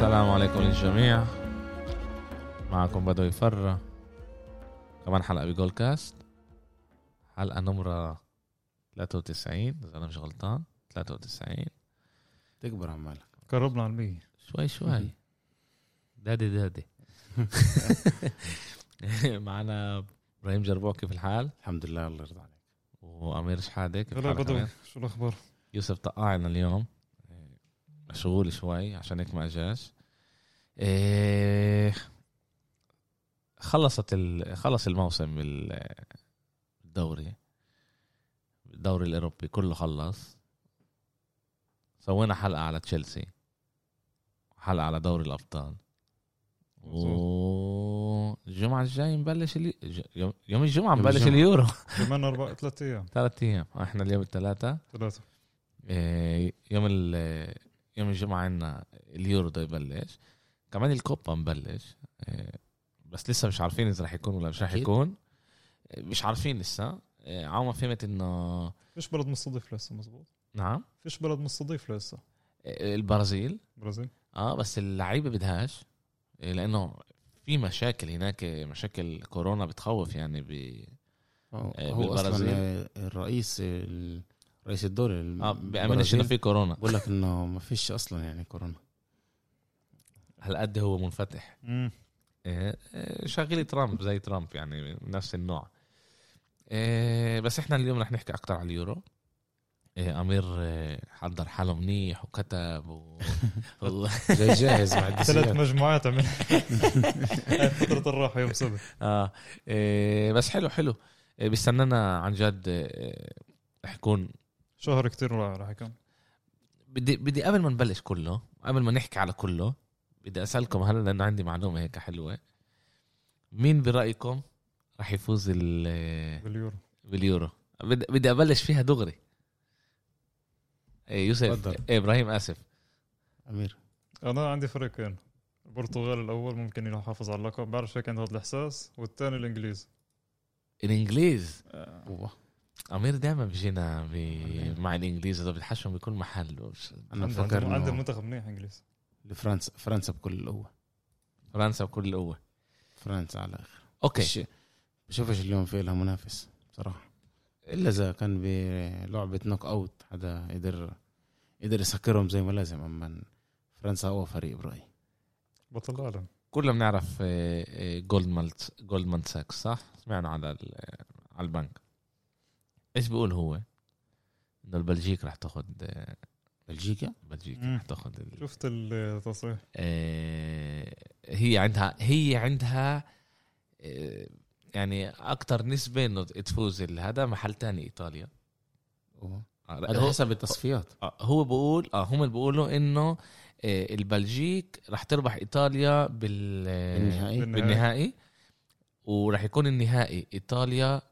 السلام عليكم للجميع. معكم بدو يفر كمان حلقة بجول كاست. حلقة نمرة 93 إذا أنا مش غلطان. 93 تكبر عمالك. قربنا على المية. شوي شوي. دادي دادي. معنا إبراهيم جربوع كيف الحال. الحمد لله الله يرضى عليك. وأمير شحادة كيف حالك؟ شو الأخبار؟ يوسف طقعنا اليوم. مشغول شوي عشان هيك ما اجاش إيه خلصت ال... خلص الموسم الدوري. الدوري الأوروبي كله خلص. سوينا حلقة على تشيلسي. حلقة على دوري الأبطال. والجمعة الجاي نبلش الي... يوم- يوم الجمعة نبلش. اليورو. كمان أربع ثلاث أيام. ثلاث أيام. إحنا اليوم الثلاثة. ثلاثة. إيه، يوم ال يوم الجمعة عنا اليورو ده يبلش. كمان الكوبا مبلش. إيه، بس لسه مش عارفين إذا رح يكون ولا مش رح. يكون. إيه، مش عارفين لسه. إيه، عم ما فهمت إنه فيش بلد مستضيف لسه مزبوط نعم. فيش بلد مستضيف لسه. البرازيل. برازيل. آه بس اللعيبة بدهاش. لأنه في مشاكل هناك مشاكل كورونا بتخوف يعني ب هو آه، هو بالبرازيل. أصلا الرئيس ال- رئيس الدوري آه بامنش انه في كورونا؟ بقول لك إنه ما فيش أصلا يعني كورونا. هالقد هو منفتح. امم إيه، إيه، شغلي ترامب زي ترامب يعني من نفس النوع. إيه، بس إحنا اليوم رح نحكي أكتر على اليورو. إيه، أمير إيه، حضر حاله منيح وكتب و... و... جاي جاهز مع ثلاث مجموعات عمل. هاي فترة الراحة يوم آه. إيه، بس حلو حلو. بيستنانا عن جد رح يكون شهر كتير رائع راح يكون بدي بدي قبل ما نبلش كله قبل ما نحكي على كله بدي أسألكم هلا لأنه عندي معلومة هيك حلوة. مين برأيكم رح يفوز ال- باليورو. باليورو؟ بدي بدي أبلش فيها دغري. إيه يوسف. إيه إبراهيم آسف. أمير. أنا عندي فريقين البرتغال الأول ممكن يحافظ على اللقب بعرف هيك عندي هذا الإحساس. والثاني الإنجليز. الإنجليز؟ آه،. أمير دائما بيجينا ب... مع الإنجليز اذا بتحشهم بكل محل. وش- أنا بفكر إنه منتخب منيح إنجليز. لفرنسا فرنسا بكل القوه فرنسا بكل قوة. فرنسا على الآخر أوكي. بش- بشوفش اليوم في لها منافس بصراحة. إلا إذا كان بلعبه knock out حدا قدر قدر يسكرهم زي ما لازم أما فرنسا هو فريق برأيي. بطل العالم. كلنا بنعرف جولدمان جولدمان ساكس صح؟ سمعنا على ال- على البنك. إيش بيقول هو؟ إنه البلجيك رح تاخذ بلجيكا بلجيك مم. رح تاخذ ال... شفت التصريح آه، هي عندها هي عندها آه، يعني أكثر نسبة إنه تفوز هذا محل تاني إيطاليا أوه. آه، هذا هو- حسب التصفيات آه، هو بقول آه هم اللي بيقولوا إنه آه، البلجيك رح تربح إيطاليا بال بالنهائي بالنهائي. بالنهائي ورح يكون النهائي إيطاليا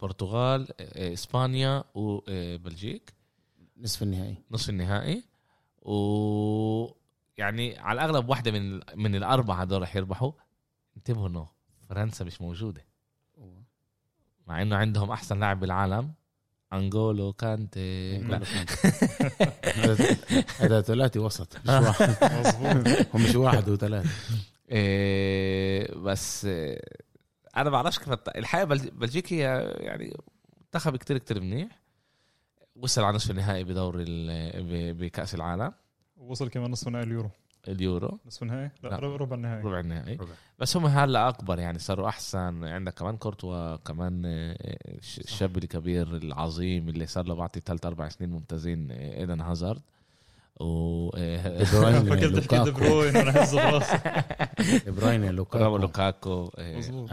برتغال آه، إسبانيا وبلجيك نصف النهائي. نصف النهائي. و يعني على الأغلب واحدة من من الأربعة هدول رح يربحوا. انتبهوا إنه فرنسا مش موجودة. مع إنه عندهم أحسن لاعب بالعالم. انجولو كانتي. لا. هذا- ثلاثي وسط مش واحد. هم مش واحد وثلاثة. إيه بس أنا بعرفش كيف الحقيقة بلج- بلجيكا هي يعني منتخب كتير كتير منيح. وصل على نصف النهائي بدور ال- ب- بكأس العالم. وصل كمان نصف نهائي اليورو. اليورو؟ نصف نهائي لا, لا. ربع النهائي. ربع النهائي. ربع. بس هم هلا أكبر يعني صاروا أحسن. عندك كمان كورتوا كمان إيه، الش- الشاب الكبير العظيم اللي صار له بعطي ثلاث أربع سنين ممتازين إيه، إيدن هازارد. و بروين فكرت دي لوكاكو. بروين وأنا دي لوكاكو. لوكاكو إيه، مظبوط.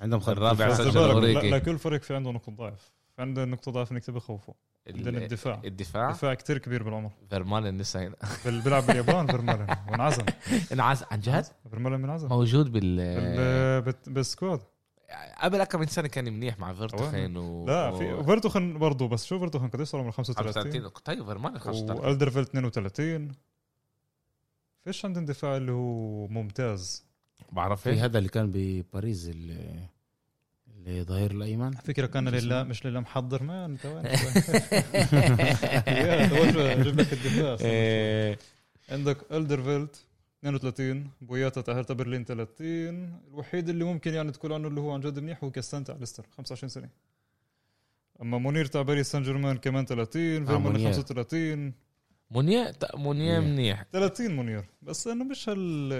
عندهم خط الرابع. سجل بس بالك، أوريجي. لا, لا كل فريق في عنده نقطة ضعف. في عنده نقطة ضعف إنك تبي خوفه عندنا ال- الدفاع. الدفاع؟ دفاع كتير كبير بالعمر. فيرمالن لسه هنا. بيلعب باليابان فيرمالن وانعزم انعز عن جد؟ فيرمالن منعزم موجود بال بالسكواد. قبل كم من سنة كان منيح مع فيرتوخين و لا في فيرتوخن برضه بس شو فيرتوخن قديش صار عمره 35 35 طيب فيرمالن 35 وألدرفيلد 32 فيش عندهم دفاع اللي هو ممتاز. بعرف في إيه؟ هذا اللي كان بباريس اللي اللي ظهير الأيمن. فكرة كان لله مش لله محضر مان أنت وين؟ لك الدفاع إيه، عندك الدرفيلت 32 بوياتا تاع هيرتا برلين 30 الوحيد اللي ممكن يعني تقول عنه اللي هو عن جد منيح هو كاستاني تاع ليستر 25 سنة أما منير تاع باريس سان جيرمان كمان 30 فيرمان مونير. 35 مونيه ت- مونيه منيح. منيح 30 منير بس إنه مش هال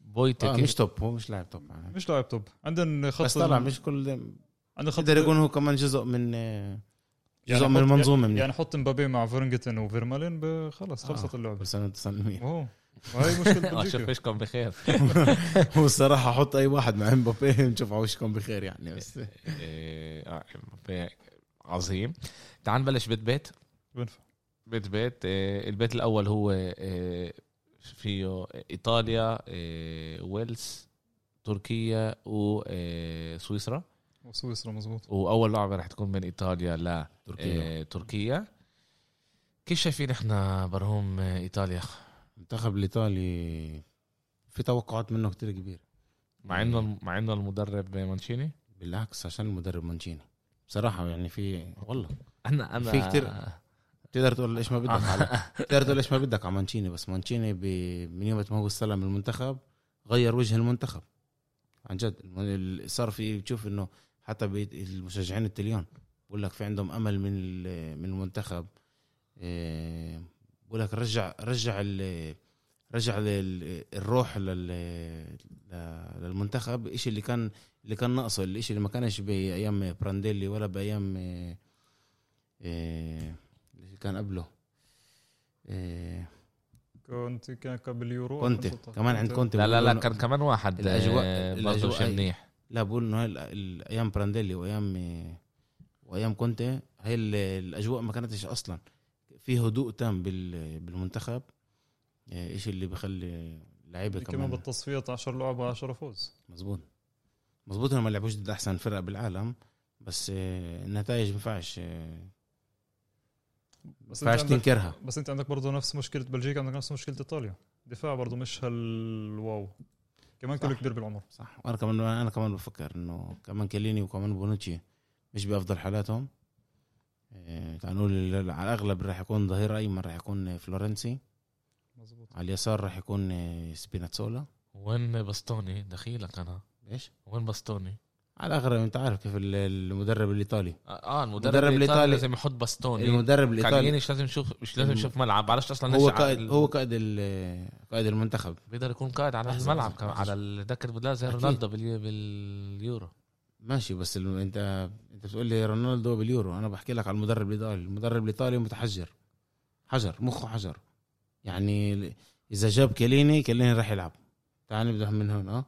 بويتا آه مش top هو مش لاعب top يعني. مش لاعب top عندنا خط بس طلع مش كل عندنا خط يقدر يكون هو كمان جزء من آه، يعني جزء من حط- المنظومة من يعني حط مبابي مع فيرنجتن وفيرمالين خلص خلصت آه. اللعبه وانت سلمية أوه. آه، شوف بلجيكا. ايشكم بخير. هو الصراحة حط أي واحد مع امبابي نشوف عوشكم بخير يعني بس. إيه، آه، مبابي عظيم. تعال نبلش بيت بيت بنفع. بيت بيت آه، البيت الأول هو آه، فيه إيطاليا آه، ويلز تركيا وسويسرا وسويسرا مزبوط وأول لعبة رح تكون بين إيطاليا ل تركيا آه، تركيا. كيف شايفين إحنا برهوم آه، إيطاليا؟ المنتخب الإيطالي في توقعات منه كتير كبير. مع إنه مع إنه المدرب مانشيني؟ بالعكس عشان المدرب مانشيني. بصراحة يعني في والله. أنا أنا في كتير- بتقدر تقول إيش ما بدك على بتقدر تقول إيش ما بدك على مانشيني بس مانشيني ب... من يوم ما هو استلم المنتخب غير وجه المنتخب. عن جد صار في بتشوف إنه حتى المشجعين التليون بقول لك في عندهم أمل من ال- من المنتخب. إيه، بقول لك رجع رجع ال- رجع ال- الروح لل للمنتخب. الشيء اللي كان اللي كان ناقصه الشيء اللي ما كانش بأيام برانديلي ولا بأيام إيه، إيه، اللي كان قبله. كونتي كان قبل يورو كونتي. 2016. كمان عند كونتي. لا لا لا كان كمان واحد آه، شيء هي- منيح لا بقول إنه هاي ال- ال- أيام برانديلي وأيام وأيام كونتي ال- الأجواء ما كانتش أصلا. في هدوء تام بال- بالمنتخب إيه، إشي اللي بخلي اللعيبه كمان كمان. بالتصفيات 10 لعبة 10 فوز. مزبوط. مزبوط إنهم ما لعبوش ضد أحسن فرق بالعالم بس إيه، النتائج ما ينفعش ما بس ينفعش تنكرها. بس أنت عندك برضه نفس مشكلة بلجيكا عندك نفس مشكلة إيطاليا. دفاع برضه مش هال wow. كمان كله. كبير بالعمر. صح. وأنا كمان أنا كمان بفكر إنه كمان كيليني وكمان بونوتشي مش بأفضل حالاتهم. إيه، تعال نقول على الأغلب راح يكون ظهير أيمن راح يكون فلورنسي. مزبوط على اليسار راح يكون سبيناتسولا. وين باستوني؟ دخيلك أنا. إيش؟ وين باستوني؟ على الاغلب أنت عارف كيف ال- المدرب الإيطالي. آه المدرب المدرب الإيطالي لازم يحط باستوني المدرب الإيطالي. كيليني مش لازم يشوف مش لازم يشوف ملعب. معلش أصلا هو قائد ال- هو قائد قائد المنتخب. بيقدر يكون قائد على الملعب. على دكة البدلاء زي. رونالدو بالي- باليورو. ماشي بس ال- انت أنت بتقول لي رونالدو باليورو. أنا بحكي لك على المدرب الإيطالي. المدرب الإيطالي متحجر. حجر مخه حجر. يعني إذا جاب كيليني كيليني راح يلعب. تعال نبدأ من هون أه؟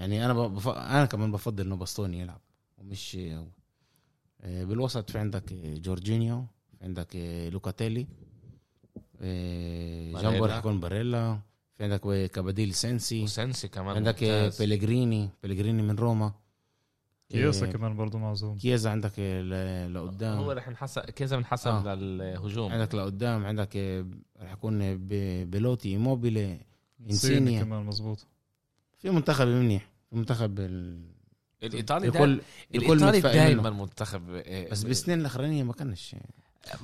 يعني أنا بف... أنا كمان بفضل إنه باستوني يلعب ومش هو آه، بالوسط في عندك آه، جورجينيو في عندك آه، لوكاتيلي جنبه باريلا. راح يكون باريلا في عندك كاباديل سينسي وسنسي كمان عندك ممتاز. بيليجريني بيليجريني من روما آه، كمان برضه معزوم كيزا عندك لقدام هو رح نحسب كذا بنحسب آه. للهجوم عندك لقدام عندك رح يكون بيلوتي إيموبيلي انسيني إنسينيا. كمان مزبوط في منتخب منيح في منتخب ال... الإيطالي الكل الإيطالي دائما منتخب آه، بس بالسنين الأخرانية ما كانش.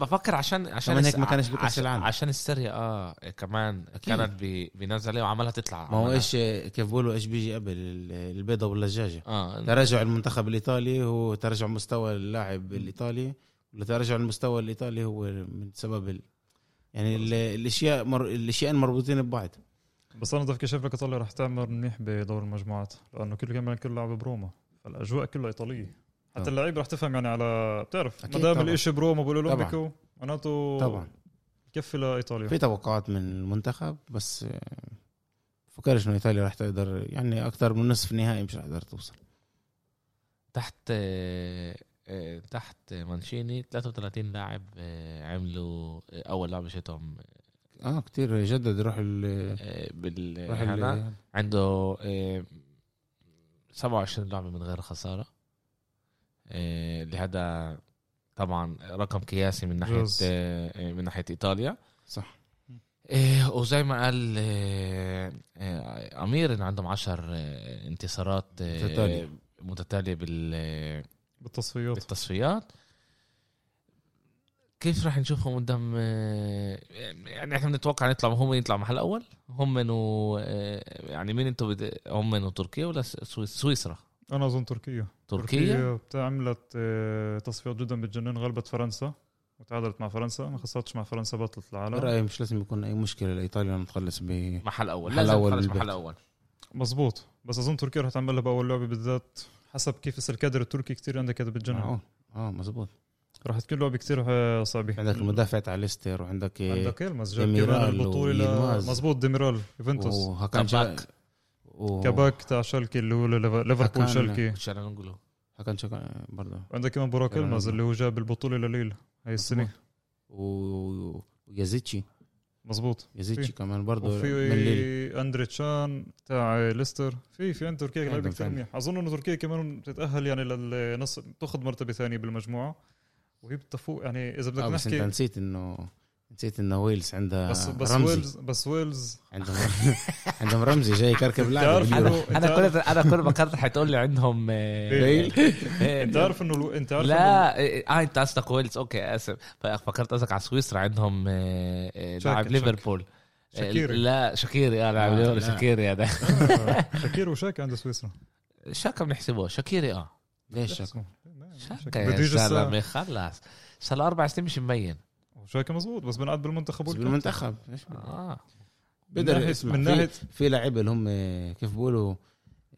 بفكر عشان عشان كمان هيك ما كانش عشان- العالم. عشان السريا آه كمان أكيد. كانت بنزلة وعملها تطلع ما هو إيش آه، كيف بقولوا إيش بيجي قبل؟ ال- البيضة والدجاجة. آه تراجع المنتخب الإيطالي هو تراجع مستوى اللاعب الإيطالي. ولا تراجع المستوى الإيطالي هو من سبب ال... يعني ال- الأشياء مر... الأشياء مربوطين ببعض. بس أنا كشف لك إيطاليا رح تعمل منيح بدور المجموعات لأنه كله كمان كله لعب بروما فالأجواء كلها إيطالية. حتى. اللعيبه رح تفهم يعني على بتعرف ما دام. الإشي بروما بالاولمبيكو معناته طبعا. كفي لإيطاليا. في توقعات من المنتخب بس فكرش إنه إيطاليا راح تقدر يعني أكثر من نصف نهائي مش راح تقدر توصل. تحت آه، تحت مانشيني 33 لاعب آه، عملوا أول لعبة شتهم آه كتير جدد. يروح ال آه، بال راح هنا ال- عنده آه، 27 لعبة من غير خسارة. آه، اللي هذا طبعا رقم قياسي من ناحية. آه، آه، من ناحية إيطاليا. صح. وزي ما قال آه، آه، أمير إن عندهم عشر آه، انتصارات آه، كيف راح نشوفهم قدام آه، يعني إحنا بنتوقع نطلع هم يطلعوا محل أول هم من و آه، يعني مين أنتم بد... هم من وتركيا ولا سويس... سويسرا؟ أنا أظن تركيا. تركيا؟ بتاع- عملت آه، تصفيات جدا بتجنن غلبت فرنسا وتعادلت مع فرنسا ما خسرتش مع فرنسا بطلت العالم. برايي مش لازم يكون أي مشكلة لايطاليا نتخلص ب محل أول محل لازم بالبيت. محل أول. مزبوط بس أظن تركيا رح تعملها بأول لعبة بالذات حسب كيف الكادر التركي كتير عندك هذا بتجنن. معقول آه مزبوط رح تكون لعبه كتير آه، صعبه عندك المدافع تاع ليستر وعندك عندك يلماز جاب كمان البطولة. مزبوط ديميرال يوفنتوس. وهكان كاباك. شا... و... كاباك تاع شالكي اللي هو ليف- ليفربول شالكي. تشالهانوغلو هكان شا... برضه. عندك كمان بوراك كمان يلماز. اللي هو جاب البطولة لليل هاي السنة. و... ويازيتشي. مزبوط يازيتشي. كمان برضه وفي اندر تشان تاع ليستر. في في عند تركيا لعيبه كثير. منيح. أظن انه تركيا كمان بتتاهل يعني للنص تاخذ مرتبة ثانية بالمجموعة. وهي بتفوق. يعني إذا بدك آه بس أنت نحكي نسيت انه نسيت إنه ويلز عندها بس بس رمزي. ويلز بس ويلز. عندهم عندهم رمزي جاي يكركب لاعب أنا كنت أنا كل ما كنت حتقول لي عندهم بيل. آه، إنت عارف إنه الو- إنت عارف لا آه إنت قصدك ويلز. أوكي آسف. فكرت قصدك على سويسرا. عندهم آه، آه، شاكا- لاعب شاكا. ليفربول. شاكيري. لا شاكيري. آه لاعب ليفربول. شاكيري هذا. آه، شاكيري وشاكا عند سويسرا. شاكا بنحسبه. شاكيري آه. ليش شك؟ شاكا بده يا يجي الساعة. زلمه خلص صار له أربع سنين مش مبين. شاكا مزبوط بس بنقعد بالمنتخب بس. بالمنتخب إيش آه. من بقدر من في- ناحيه في لعيبه اللي هم كيف بيقولوا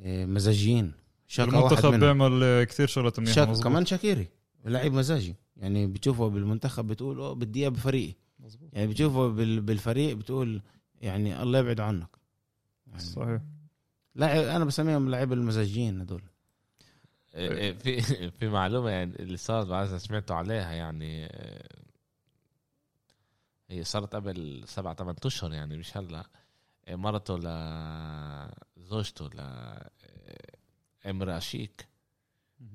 آه، مزاجيين. شاكا واحد المنتخب منهم. بيعمل آه، كثير شغلات منيحة مزبوط. كمان شاكيري لعيب مزاجي. يعني بتشوفه بالمنتخب بتقول أوه بدي إياه بفريقي. مزبوط. يعني بتشوفه بال- بالفريق بتقول يعني الله يبعد عنك. يعني صحيح. لا أنا بسميهم لعيبه المزاجيين آه، في في معلومة يعني اللي صارت بعد سمعتوا عليها يعني آه، هي صارت قبل سبعة ثمان أشهر يعني مش هلا. مرته ل زوجته ل آه، أمر اشيك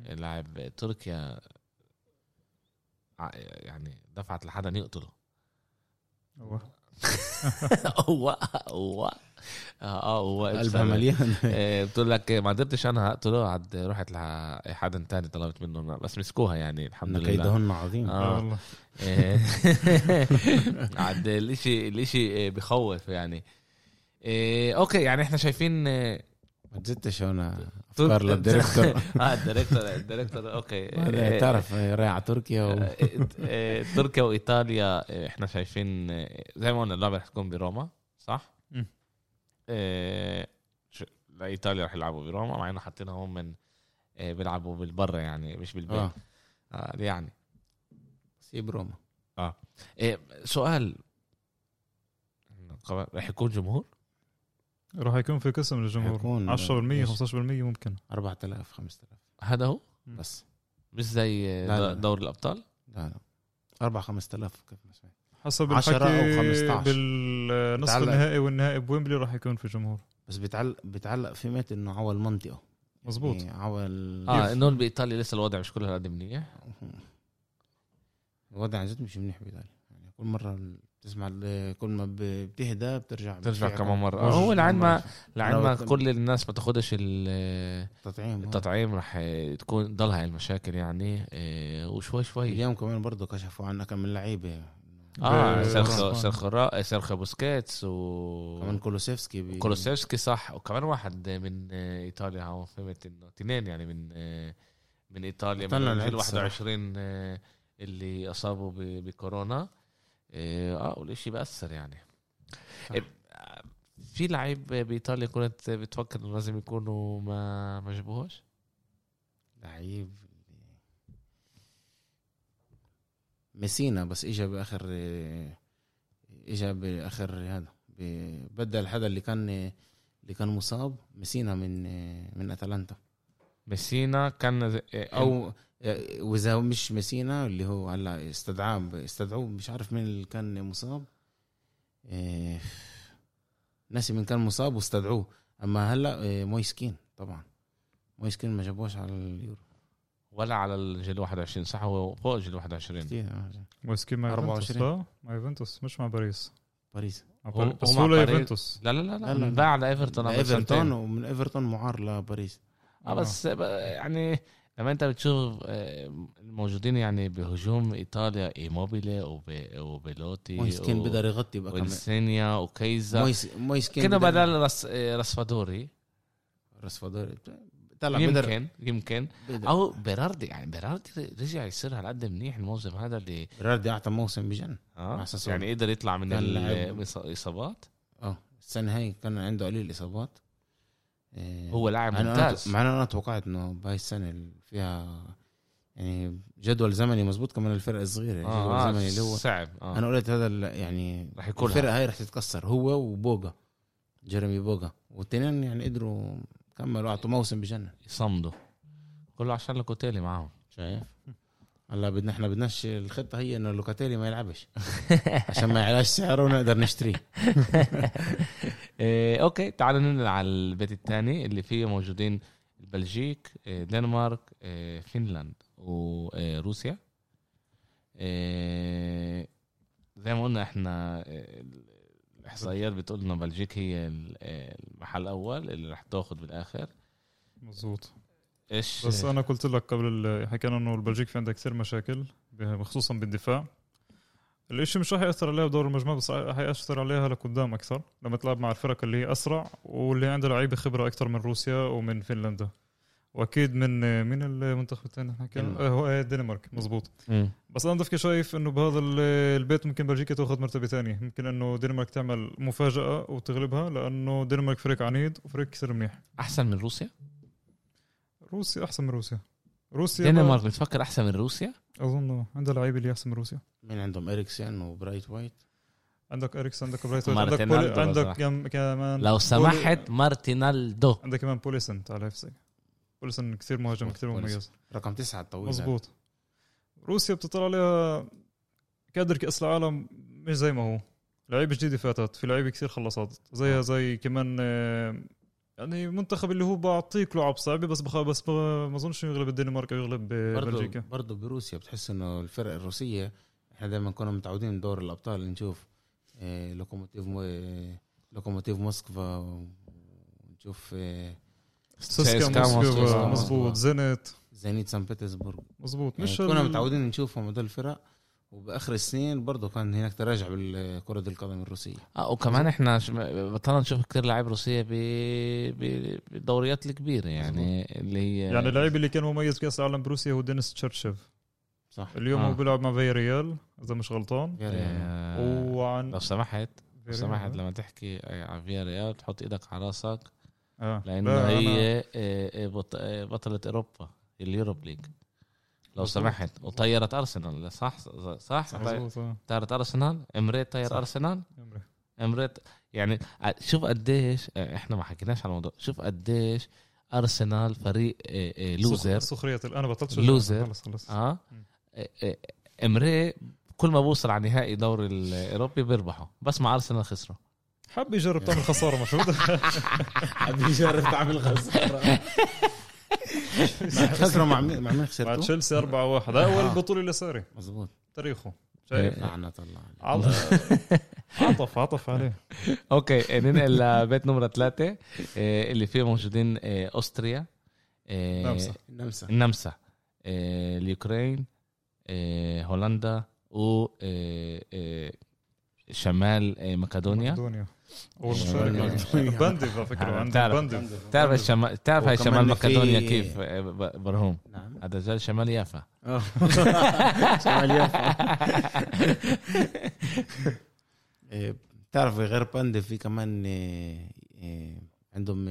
لاعب تركيا. يعني دفعت لحدا يقتله. هو. هو هو آه هو قلبها مليان. آه، بتقول لك ما قدرتش أنا اقتله عاد رحت لحدا تاني طلبت منه بس مسكوها يعني الحمد ان لله. كيدهن عظيم. آه. آه. والله. آه، عاد الإشي الإشي آه، بخوف يعني. آه، أوكي يعني إحنا شايفين آه، ما تزدتش هنا أفكار لل director آه ال director ال director أوكي. آه، تعرف رايح على تركيا و... آه، آه، تركيا وإيطاليا آه، إحنا شايفين آه، زي ما قلنا اللعبة رح تكون بروما صح؟ آه، ش- لإيطاليا رح يلعبوا بروما مع إنه حاطينهم من آه، بيلعبوا بالبرة يعني مش بالبيت. آه. آه يعني. سي بروما إيه سؤال. رح يكون جمهور؟ راح يكون في قسم للجمهور. حيكون 10% ليش؟ 15% ممكن. 4000 5000 هذا هو؟ بس. مش زي لا، لا. د- دوري الأبطال؟ لا لا. 4 5000 كيف ما سمعت. حسب 10 الحكي أو 15. بالنصف. النهائي والنهائي بويمبلي راح يكون في جمهور بس بتعلق بتعلق في ميت إنه عوى المنطقة مزبوط يعني عوى. آه إنه بإيطاليا لسه الوضع مش كل هالقد منيح الوضع عن جد مش منيح بإيطاليا يعني كل مرة بتسمع كل ما بتهدى بترجع ترجع بتفيع كمان مرة. مرة. هو لعن ما- لعن ما كل الناس ما تاخدش ال- تطعيم آه. التطعيم رح تكون ضل هاي المشاكل يعني إيه، وشوي شوي اليوم كمان برضه كشفوا عنا كم من لعيبة آه سيرجيو. سيرجيو سيرجيو بوسكيتس و كمان كولوسيفسكي بي... كولوسيفسكي صح وكمان واحد من إيطاليا هو فهمت إنه اثنين يعني من من إيطاليا من طلع الجيل لعيبة 21 آه، اللي أصابوا ب- بكورونا آه آه، والإشي بأثر يعني صح. آه، في لعيب بإيطاليا كنت بتفكر إنه لازم يكونوا ما ما جابوهوش لعيب ميسينا بس اجى بآخر اجى بآخر هذا بدل هذا اللي كان اللي كان مصاب ميسينا من من أتلانتا. ميسينا كان أو وإذا مش ميسينا اللي هو هلا استدعاه استدعوه مش عارف مين اللي كان مصاب. إيه، ناسي مين كان مصاب واستدعوه. أما هلا إيه، مويسكين طبعا. مويسكين ما جابوش على اليورو. ولا على الجيل 21 صح؟ هو فوق الجيل 21 كتير آه، موسكي مع يوفنتوس 24. لا مع يوفنتوس مش مع باريس. باريس. بس هو. يوفنتوس. لا لا لا لا، لا لا. باع على إيفرتون إيفرتون. ومن إيفرتون معار لباريس. آه بس ب- يعني لما أنت بتشوف آه، الموجودين يعني بهجوم إيطاليا إيموبيلي وب- وبيلوتي مويس كين و- بيقدر يغطي بقى كمان. وإنسينيي وكييزا مويس مويس كين كده بيقدر- بدل رس... آه، راسبادوري. راسبادوري طلع بيقدر يمكن يمكن بيقدر. أو بيراردي يعني بيراردي رجع يصير هالقد منيح الموسم هذا اللي بيراردي أعطى موسم بجن آه. يعني قدر يطلع من. الاصابات آه السنة هاي كان عنده قليل اصابات إيه، هو لاعب ممتاز مع إنه أنا توقعت إنه بهاي السنة اللي فيها يعني جدول زمني مزبوط كمان الفرق الصغيرة جدول آه, زمني آه اللي هو صعب آه. أنا قلت هذا يعني رح يكونها. الفرقه هاي رح تتكسر هو وبوجا جيرمي بوجا والتنين يعني قدروا كملوا أعطوا موسم بجنن يصمدوا. كله عشان لوكوتيلي معاهم. شايف؟ هلا بدنا إحنا بدناش الخطة هي إنه لوكاتيلي ما يلعبش. عشان ما يعلاش سعره ونقدر نشتريه. إيه أوكي تعالوا ننقل على البيت الثاني اللي فيه موجودين البلجيك إيه دنمارك إيه فنلند وروسيا. إيه زي ما قلنا إحنا الإحصائيات بتقول إنه بلجيك هي ال- المحل الأول اللي رح تاخذ بالآخر. مزبوط إيش؟ بس أنا قلت لك قبل حكينا إنه البلجيك في عندها كثير مشاكل خصوصا بالدفاع الإشي مش راح يأثر عليها بدور المجموعة بس راح ياثر عليها لقدام أكثر لما تلعب مع الفرق اللي هي أسرع واللي عندها لعيبة خبرة أكثر من روسيا ومن فنلندا. واكيد من من المنتخب الثاني اللي حكينا دنمارك. آه، هو آه، الدنمارك مزبوط مم. بس أنا دفكي شايف إنه بهذا ال- البيت ممكن بلجيكا تاخذ مرتبة ثانية ممكن إنه دنمارك تعمل مفاجأة وتغلبها لأنه دنمارك فريق عنيد وفريق كثير منيح. أحسن من روسيا؟ روسيا أحسن من روسيا. روسيا دنمارك بتفكر أحسن من روسيا؟ أظن عندها لعيبة اللي أحسن من روسيا. مين عندهم؟ إريكسن وبرايت وايت؟ عندك إريكسن عندك برايت وايت، عندك بولسن عندك كمان لو سمحت مارتينالدو. عندك كمان بولسن تاع لايبزيغ بولسن كثير مهاجم كثير. مميز. رقم تسعة الطويل. مزبوط روسيا بتطلع عليها كادر كأس العالم مش زي ما هو. لعيبه جديده فاتت في لعيبة كثير خلصت. زيها زي كمان آه، يعني منتخب اللي هو بعطيك لعب صعبه بس بخ... بس ما أظنش يغلب الدنمارك أو يغلب آه، بلجيكا. برضه بروسيا بتحس إنه الفرق الروسية إحنا دائما كنا متعودين من دور الأبطال نشوف آه، لوكوموتيف مو- آه، لوكوموتيف موسكفا ونشوف آه، سيسكا سيسكا موسكو موسكو. مزبوط زينيت زينيت سان بطرسبورغ مزبوط يعني مش كنا ال- متعودين نشوفهم هدول الفرق وباخر السنين برضه كان هناك تراجع بالكره القدم الروسيه آه وكمان إحنا بطلنا نشوف كثير لعيب روسية ب- ب- بالدوريات الكبيرة يعني اللي هي يعني اللعيب اللي كان مميز بكاس العالم بروسيا هو دينيس تشيريشيف صح اليوم آه. هو بيلعب مع فياريال اذا مش غلطان آه، وعن لو سمحت لو. سمحت لما تحكي عن فيا ريال تحط إيدك على راسك آه. لأنه أنا- هي آه، آه، بط- بطلة أوروبا اليوروب ليج لو. سمحت وطيرت أرسنال صح صح, صح. مزبوط آه. طيرت أرسنال إمريت طير صح. أرسنال. إمريت يعني شوف قديش إحنا ما حكيناش على الموضوع شوف قديش أرسنال فريق لوزر سخ- سخرية أنا بطلت. لوزر. خلص خلص آه امري كل ما بوصل على نهائي دوري الاوروبي بيربحوا بس مع أرسنال خسروا حب يجرب تعمل خساره مش هو حد يجرب تعمل خساره خسروا مع مين مع مين مع خسرتوا؟ تشيلسي 4 1 أول آه. بطولة لساري مظبوط. تاريخه. شايف؟ لعنة الله عطف. عطف عليه. أوكي ننقل لبيت نمرة ثلاثة آه، اللي فيه موجودين اوستريا نمسا. النمسا النمسا آه، اليوكرين هولندا و شمال مقدونيا مقدونيا شمال. بانديف على فكره بتعرف. بانديف تعرف الشمال تعرف هاي شمال مقدونيا كيف برهوم نعم هذا زال شمال يافا. شمال يافا بتعرف غير باندا في كمان عندهم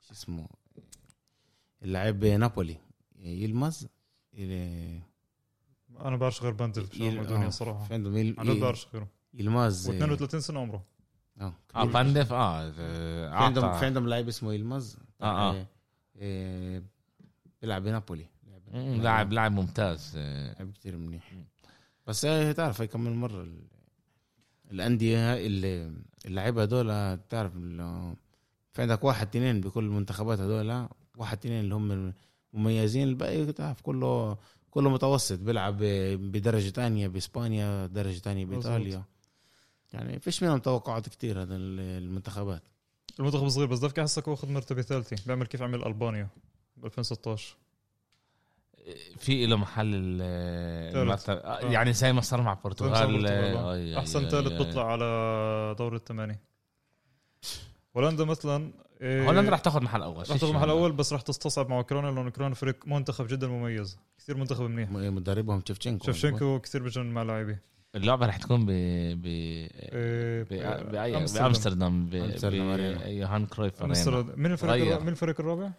شو اسمه اللاعب نابولي يلمز أنا بعرفش غير بندف شو يل- مقدونيا صراحة عندهم جد بعرفش غيره يلماز إيه، و32 سنه عمره آه آه. باندف آه في عندهم في عندهم لاعب اسمه يلمز آه، آه. إيه، إيه، بيلعب بنابولي. لاعب لاعب ممتاز. آه، لاعب كثير منيح. بس هي تعرف هي كمان مرة ال- الأندية اللي اللعيبة هذول تعرف ال- في عندك واحد اثنين بكل المنتخبات هذول واحد اثنين اللي هم المميزين الباقي تعرف كله كله متوسط بيلعب بدرجة تانية بإسبانيا درجة تانية بإيطاليا. يعني فيش منهم توقعات كتير هذا ال- المنتخبات. المنتخب صغير بس دفكي حسك واخذ مرتبة ثالثة. بيعمل كيف عمل ألبانيا ب 2016 في له محل. المرتب آه، آه. يعني زي ما صار مع البرتغال. آه، أحسن ثالث بيطلع على دور الثمانية. هولندا مثلا إيه، هولندا راح تاخذ محل أول. راح تاخذ محل أول بس راح تستصعب مع أوكرانيا لأنه أوكرانيا فريق منتخب جدا مميز. كثير منتخب منيح. مدربهم تشفتشينكو. شفشنكو كثير بجنن مع لاعبي اللعبة راح تكون ب ب ب-. بأمستردام ب- أمستردام ب- أرينا. يوهان كرويف. مين الفريق؟ مين الفريق الرابع؟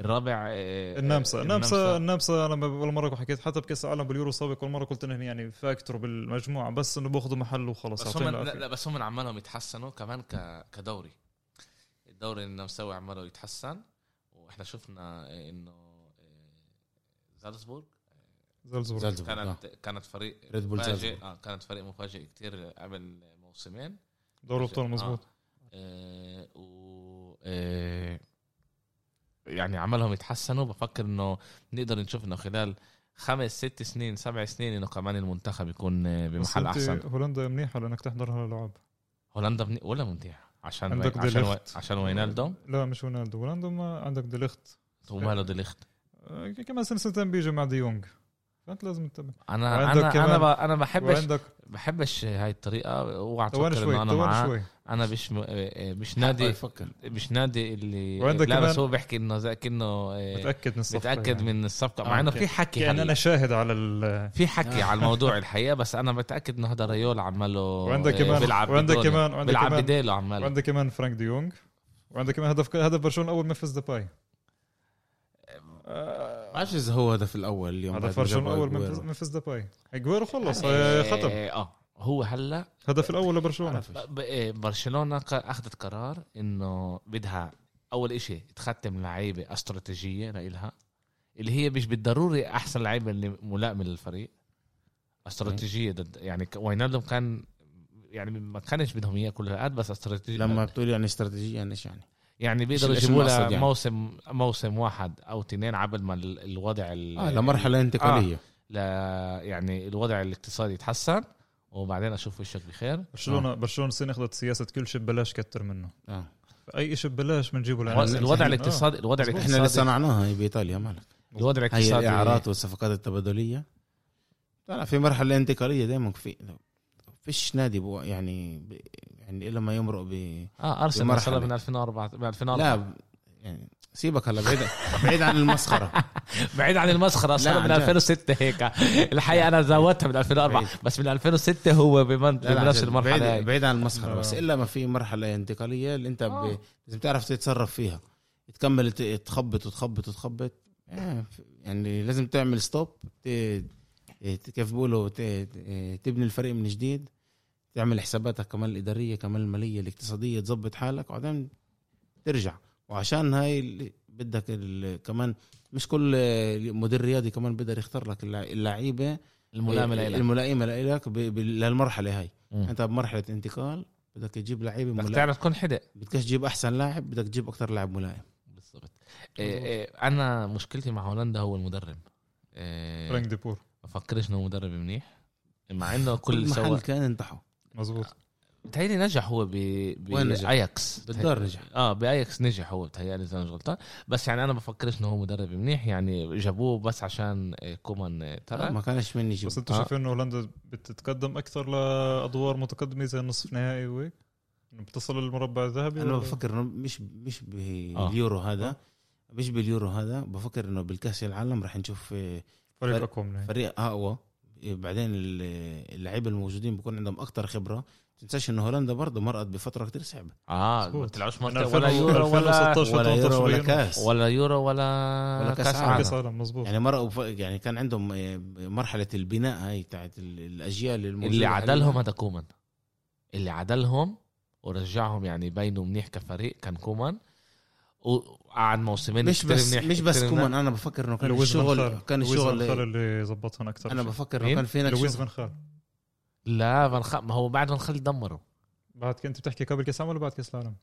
الرابع آه، النمسا آه، النمسا النمسا أنا اول مرة حكيت حتى بكأس العالم باليورو السابق اول مرة قلت انه يعني فاتوا بالمجموعة بس إنه بأخذوا محل وخلص بس هم لا. لا بس هم عمالهم يتحسنوا كمان. كدوري الدوري النمساوي عماله يتحسن وإحنا شفنا إنه آه، زالزبورغ زلزبورغ. زلزبورغ آه. كانت كانت فريق ريد بول مفاجئ. آه كانت فريق مفاجئ كتير قبل موسمين. دوري ابطال مزبوط آه و آه يعني عملهم يتحسنوا. بفكر إنه نقدر نشوف إنه خلال خمس ست سنين سبع سنين إنه كمان المنتخب يكون آه، بس بمحل أحسن. هولندا منيحه لانك تحضر هالألعاب؟ هولندا بني... ولا منتيح عشان عندك عشان ديليخت. عشان وينالدو؟ لا مش رونالدو هولندا ما عندك ديليخت. وماله ديليخت؟ آه، كمان سنتين بيجي مع دي يونغ فأنت لازم تتابع أنا أنا أنا ب... أنا بحبش وعندك بحبش هاي الطريقة اوعى تفكر شوي إنه أنا معاه شوي أنا مش م... آه، مش حقه نادي يفكر مش نادي اللي وعندك لا بس كمان- هو بيحكي إنه زي كأنه آه، متأكد من الصفقة متأكد يعني. من الصفقة آه، مع انه. في حكي يعني أنا شاهد على ال في حكي آه. على الموضوع الحقيقة بس أنا متأكد إنه هذا ريول عماله وعندك آه، كمان- بيلعب وعندك. كمان- وعندك بيلعب كمان- بديله عماله وعندك كمان فرانك دي يونغ وعندك كمان هدف هدف برشلونة أول منفذ ديباي آه، ما بعرفش اذا هو هدف الأول اليوم هدف بعد ما برشلونه جابوا أول أجويرو. منفذ منفذ ديباي أجويرو خلص آه، آه، ختم. آه. هو هلا هدف الأول لبرشلونة. إيه، برشلونة أخذت قرار إنه بدها أول إشي تختم لعيبة استراتيجية لإلها اللي هي مش بالضروري أحسن لعيبة اللي ملائمة للفريق. استراتيجية ضد يعني فاينالدوم كان يعني ما كانش بدهم إياه كل هالقد بس استراتيجيه لما بتقول يعني استراتيجية يعني إيش يعني؟ يعني بيقدروا يجيبوا لها يعني؟ موسم موسم واحد أو اثنين قبل ما ال- الوضع ال- آه لمرحلة انتقالية. ل يعني الوضع الاقتصادي يتحسن وبعدين أشوف وشك بخير. برشلونه برشلونة السنة أخذت سياسة كل شيء ببلاش كتر منه. آه. اي شيء ببلاش بنجيبه الوضع- لعناصر. الوضع آه. الاقتصادي الوضع إحنا اللي الاقتصادي صنعناها هي بإيطاليا مالك الوضع هي الاقتصادي الاعارات والصفقات التبادلية. لا في مرحلة انتقالية دايما في فيش نادي بو يعني ب... يعني إلا ما يمرق ب آه ارسنال من 2004 من 2004 لا يعني سيبك هلا بعيد بعيد عن المسخرة بعيد عن المسخرة صار لا، من عن جد. 2006 هيك الحقيقة أنا زودتها من 2004 بعيد. بس من 2006 هو بمن بنفس. المرحلة بعيد, بعيد عن المسخرة آه. بس إلا ما في مرحلة انتقالية اللي أنت ب... آه. لازم تعرف تتصرف فيها تكمل تخبط وتخبط وتخبط آه، يعني لازم تعمل ستوب ت... كيف بيقولوا ت... ت- تبني الفريق من جديد تعمل حساباتك كمان الإدارية كمان المالية الاقتصادية تظبط حالك وبعدين ترجع. وعشان هاي اللي بدك ال... كمان مش كل مدير رياضي كمان بيقدر يختار لك اللع- اللعيبة الملائمة لك الملائمة لك. للمرحلة هاي. مم. أنت بمرحلة انتقال بدك تجيب لعيبة بدك ملائم تعرف تكون حدق بدك تجيب أحسن لاعب بدك تجيب أكثر لاعب ملائم. بالضبط. إيه إيه أنا مشكلتي مع هولندا هو المدرب. إيه فرانك ديبور. ما بفكرش إنه مدرب منيح. مع إنه كل كل محل سوا كان انتحوا مزبوط بتهيألي نجح هو ب وين نجح؟ باياكس بالدار نجح. آه باياكس نجح هو بتهيألي إذا أنا مش غلطان. بس يعني أنا بفكرش إنه هو مدرب منيح يعني جابوه بس عشان آه، كومان آه، ترى. ما كانش مني يجيب بس أنتوا آه. شايفين إنه هولندا بتتقدم أكثر لأدوار متقدمة زي النصف نهائي وهيك؟ بتصل للمربع الذهبي أنا بفكر إنه مش مش باليورو هذا. مش باليورو هذا. بفكر إنه بالكأس العالم راح نشوف آه، فريق أقوى. فريق أقوى. آه، بعدين ال- اللعيبة الموجودين بيكون عندهم أكثر خبرة تنساش انه هولندا برضه مرقت بفترة كتير صعبة آه مظبوط. ما طلعوش ولا 2000 يورو ولا 2016 ولا يورو ولا. كاس ولا يورو ولا, ولا كاس عالم. كاس عالم عالم مزبوط يعني مرقوا ف- يعني كان عندهم آه، مرحلة البناء هاي تاعت ال- الأجيال الموجودة اللي عدلهم. هذا كومان اللي عدلهم ورجعهم يعني بينوا منيح كفريق كان كومان وقعد موسمين مش بس منيح مش بس كومان. أنا بفكر إنه كان الشغل فان خال كان لويس فان خال الشغل اللي زبطهم أكثر أنا. بفكر؟ إنه كان في هناك لويس شغل. فان خال لا فان خ... ما هو بعد فان خال دمروا بعد كنت بتحكي قبل كأس العالم ولا بعد كأس العالم؟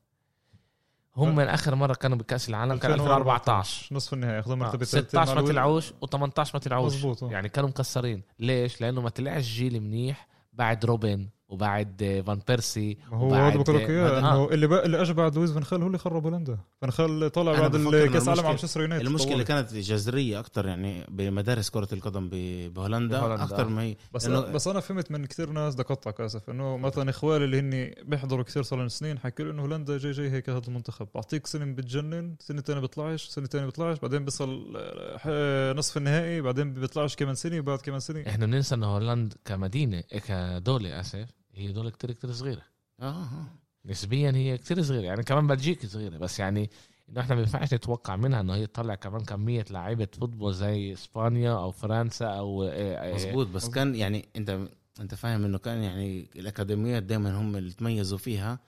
هم من آخر مرة كانوا بكأس العالم كان 2014 نصف النهائي أخذوا مرتبة آه. ثالثة مع 16 ما لويس- طلعوش و18 ما طلعوش مزبوط آه. يعني كانوا مكسرين ليش لأنه ما طلعش جيل منيح بعد روبن وبعد آه، فان بيرسي هو وبعد- هذا بقول لك إياه آه. إنه اللي بقى اللي اجى بعد لويس فان خال هو اللي خرب هولندا فان خال طلع أنا بعد الكاس العالم على المشكلة- مانشستر يونايتد المشكلة طوال. كانت جذرية أكثر يعني بمدارس كرة القدم بهولندا. أكثر ما هي بس لأنه- بس أنا فهمت من كثير ناس بدي اقطعك اسف إنه مثلا اخوالي اللي هن بيحضروا كثير صار لهم سنين حكوا لي إنه هولندا جاي جاي هيك هذا المنتخب بعطيك سنة بتجنن سنة ثانية بيطلعش سنة ثانية بيطلعش بعدين بيصل آه، نصف النهائي بعدين بيطلعش كمان سنة وبعد كمان سنة إحنا بننسى إنه هولندا كمدينة كدولة آسف هي دولة كتير كتير صغيرة. آه آه. نسبيا هي كتير صغيرة يعني كمان بلجيكا صغيرة بس يعني إنه إحنا ما ينفعش نتوقع منها إنه هي تطلع كمان كمية لعيبه فوتبول زي إسبانيا أو فرنسا أو آه، آه، مزبوط بس كان يعني أنت أنت فاهم إنه كان يعني الأكاديميات دائما هم اللي تميزوا فيها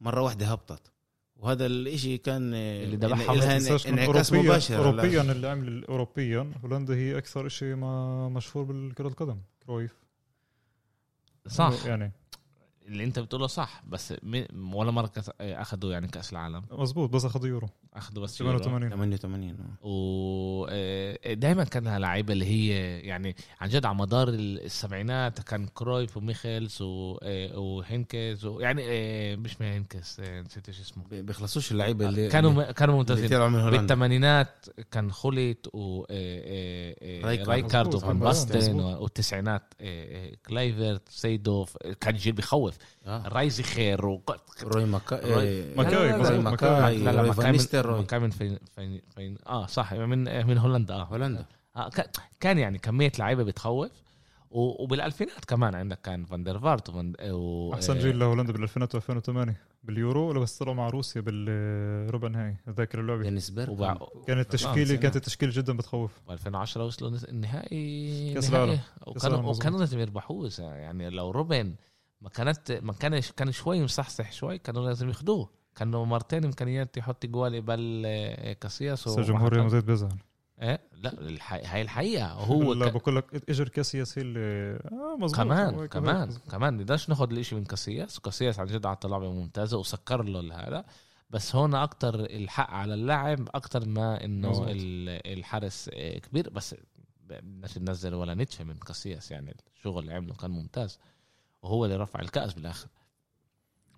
مرة واحدة هبطت. وهذا الإشي كان اللي إنه إنعكاس مباشر اوروبيا اللي عمل اوروبيا هولندا هي أكثر شيء ما مشهور بالكرة القدم كرويف. صح. يعني اللي انت بتقوله صح بس م- ولا مرة آه، اخذوا يعني كأس العالم مزبوط بس اخذوا يورو اخذوا بس يورو. 88 88 آه. ودائما كان لها لعيبة اللي هي يعني عن جد على مدار السبعينات كان كرويف وميخيلز و- آه، وهنكز يعني آه، مش ما هنكز آه، نسيت إيش اسمه بي- بيخلصوش اللعيبة اللي كانوا كانوا ممتازين بالثمانينات كان خوليت و آه، آه، آه، رايكارد. مظبوط، وفان مظبوط. باستن مظبوط. والتسعينات آه، آه، كلايفرت سيدوف كان جيل بيخوف آه. رايزي خير و... روي مكا روي- ماكاي، روي مظبوط، ماكاي لا لا روي ما فان كان نيستلروي. من من فين فين فين آه صح من من هولندا آه هولندا آه، كان- يعني كمية لعيبة بتخوف وبالألفينات كمان عندك كان فاندر فارت و أحسن جيل لهولندا بال 2000 و2008 باليورو ولا بس طلعوا مع روسيا بالربع نهائي ذاكر اللعبة دينيس بيرك وبع... كانت آه، تشكيله نسينا. كانت التشكيلة جدا بتخوف ب 2010 وصلوا النهائي نهائي العالم. وكانوا. وكانوا لازم يربحوه يعني لو روبن ما كانت ما كان كان شوي مصحصح شوي كانوا لازم ياخدوه. كانوا مرتين إمكانيات يحط جوال قبل آه، كاسياس بس الجمهور حط- زيد بيزعل. إيه؟ لا الح... هاي الحقيقة. هو لا ك... بقول لك اجر كاسياس هي اللي آه مزبوط كمان كمان. كمان. نقدرش ناخذ الإشي من كاسياس. وكاسياس عن جد عطى لعبة ممتازة وسكر له هذا بس هون أكتر الحق على اللاعب أكتر ما إنه مظبوط. ال- الحارس آه، كبير. بس بدناش ننزل ولا نتفه من كاسياس. يعني الشغل اللي عمله كان ممتاز. وهو اللي رفع الكأس بالآخر.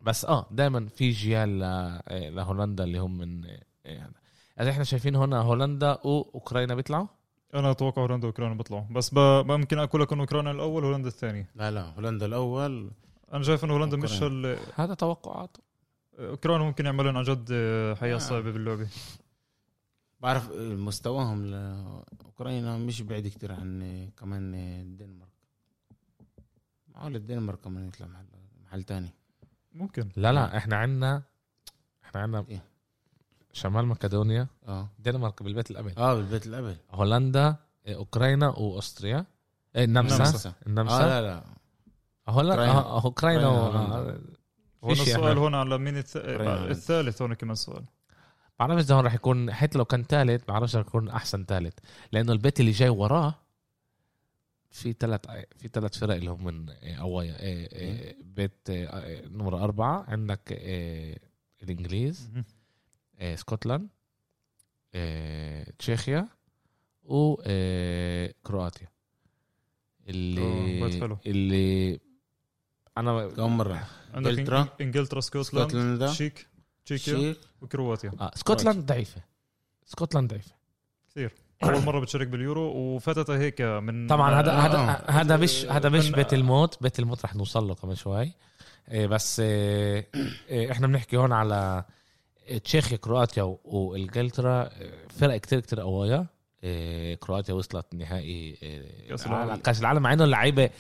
بس آه دائما في جيال ل- آه، لهولندا اللي هم من يعني إحنا شايفين هنا هولندا وأوكرانيا بيطلعوا؟ أنا أتوقع هولندا وأوكرانيا بيطلعوا. بس ب- ممكن أقول لك إنه أوكرانيا الأول هولندا الثاني. لا لا هولندا الأول. أنا شايف إنه هولندا مش. هال هذا توقعات. أوكرانيا ممكن يعملون عن جد حياة آه. صعبة باللعبة. بعرف مستواهم لاوكرانيا مش بعيد كتير عن كمان الدنمارك معقول الدنمارك كمان يطلع محل محل تاني. ممكن. لا لا إحنا عندنا إحنا عندنا إيه؟ شمال مقدونيا آه. الدنمارك بالبيت الأبيض. آه بالبيت الابل هولندا إيه، أوكرانيا وأستريا. إيه، النمسا النمسا. النمسا آه لا لا. هولندا. آه، أوكرانيا آه، هولندا. هون في شيء السؤال هون على مين. الثالث؟ هون كمان سؤال. بعرفش إذا هون رح يكون حتى لو كان ثالث بعرفش رح يكون أحسن ثالث لأنه البيت اللي جاي وراه في ثلاث في ثلاث فرق اللي هم من أوايا. إيه، إيه، بيت نمرة أربعة. عندك الإنجليز اسكتلند تشيخيا وكرواتيا اللي. اللي أنا كم مرة. عندك إنجلترا. إنجلترا انجلترا Scotland تشيك تشيكيا تشيك وكرواتيا. آه اسكتلند ضعيفة. اسكتلند ضعيفة. كثير. أول مرة بتشارك باليورو وفتتها هيك من طبعا هذا آه. هذا هذا مش هذا مش بيت الموت بيت الموت رح نوصل له كمان شوي إيه، بس إيه، إيه، إحنا بنحكي هون على تشيخيا كرواتيا وإنجلترا فرق كتير كتير قوية كرواتيا وصلت نهائي كأس العالم- العالم. كأس العالم مع إنه اللعيبة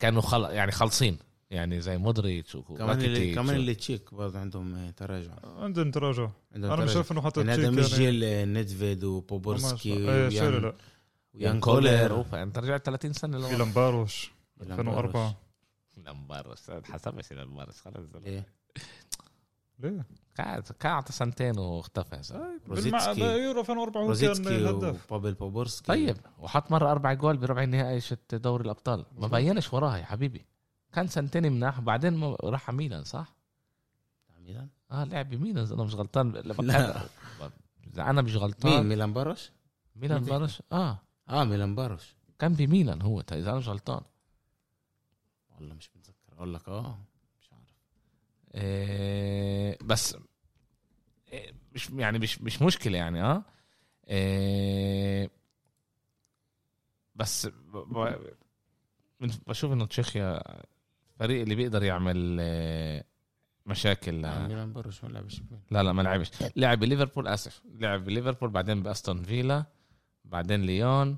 كانوا خل... يعني خالصين يعني زي مودريتش كمان اللي كمان اللي تشيك برضه عندهم آه، تراجع. عندهم تراجع. عندهم أنا. شايف إنه حتى يعني هذا تشيك مش يعني. جيل آه، نيدفيد وبوبورسكي ويان ويان كولر. أنت رجعت 30 سنة في لورا لامباروش لامباروش. 2004 لامبارس حسبش لامبارس خلص إيه. ليه؟ قاعد قاعد سنتين واختفى. بالمع... روزيتسكي. يورو 2004 هو كان الهداف. وبافل بوبورسكي. طيب وحط مرة أربع جوال بربع النهائي شت دوري الأبطال. ما. بينش وراها يا حبيبي. كان سنتين مناح وبعدين ما- راح على ميلان صح؟ ميلان؟ آه لعب بميلان اذا أنا مش غلطان. لما لا. كان- اذا أنا مش مين؟ غلطان ميلان باروش؟ ميلان مين باروش؟ آه. آه ميلان باروش كان بميلان هو اذا أنا مش غلطان. والله مش متذكر. أقول لك آه آه، بس آه، مش يعني مش مش مشكلة يعني آه. آه، بس بشوف إنه تشيخيا فريق اللي بيقدر يعمل آه، مشاكل. آه، ميلان بروش ما لعبش. لا لا ما لعبش. لعب بليفربول آسف. لعب بليفربول بعدين بأستون فيلا بعدين ليون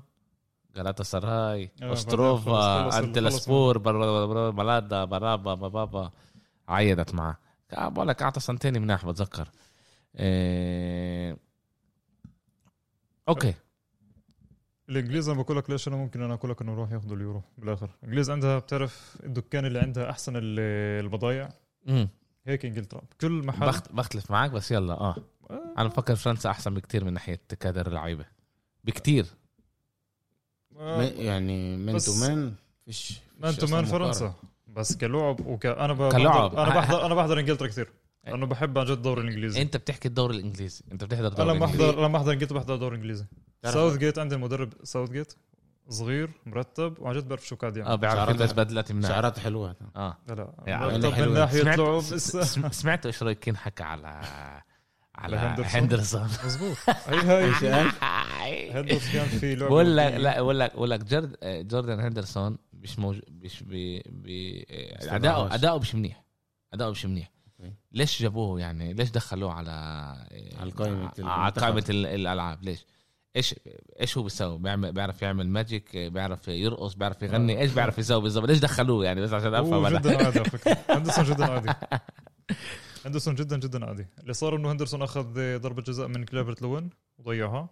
جالاتا سراي آه، أوستروفا خلص- خلص- انتلا خلص سبور بر- بر- بلادا برابا بابا عيدت معه آه، بقول لك أعطى سنتين مناح بتذكر. إيه... أوكي. الإنجليز أنا بقول لك ليش أنا ممكن أنا أقول لك إنه يروح ياخذوا اليورو بالآخر. الإنجليز عندها بتعرف الدكان اللي عندها أحسن ال- البضايع؟ امم هيك إنجلترا. كل محل. بخت... بختلف معك بس يلا آه. آه، أنا بفكر فرنسا أحسن بكتير من ناحية كادر اللعيبة. بكتير. آه، م- يعني من بس- تو مان فيش مان فيش تو مان أصلاً فرنسا. بس كلعب وك أنا ب... كلعب. بحضر... أنا بحضر أنا بحضر إنجلترا كثير لأنه بحب عن جد الدوري الإنجليزي. أنت بتحكي الدوري الإنجليزي. أنت بتحضر الدوري أنا الإنجليزي. بحضر لما بحضر إنجلترا بحضر الدوري الانجليزي ساوثجيت عندي المدرب ساوثجيت صغير مرتب وعن جد بعرف شو قاعد آه يعمل بيعرف شعرات- يلبس بدلات مناح شعرات حلوة آه لا لا يعني. من ناحيه سمعت لعب بس سمعت إيش رأيك ينحكى على على هندرسون؟ مزبوط هي إيش هاي قال؟ هندرسون كان في لعبة بقول لك لا بقول لك بقول لك جورد جوردان هندرسون مش موج... مش. بي... اداؤه. أداؤه مش منيح أداؤه مش منيح. ليش جابوه يعني ليش دخلوه على على قائمة على. قائمة ال- الألعاب ليش إيش إيش هو بيسوي بيعمل بيعرف يعمل magic بيعرف يرقص بيعرف يغني إيش بيعرف يسوي بالضبط؟ ليش دخلوه يعني؟ بس عشان أفهم. جدا عادي على فكرة. هندرسون جدا عادي. هندرسون جدا جدا عادي. اللي صار إنه هندرسون أخذ ضربة جزاء من كليفرت لوين؟ وضيعها.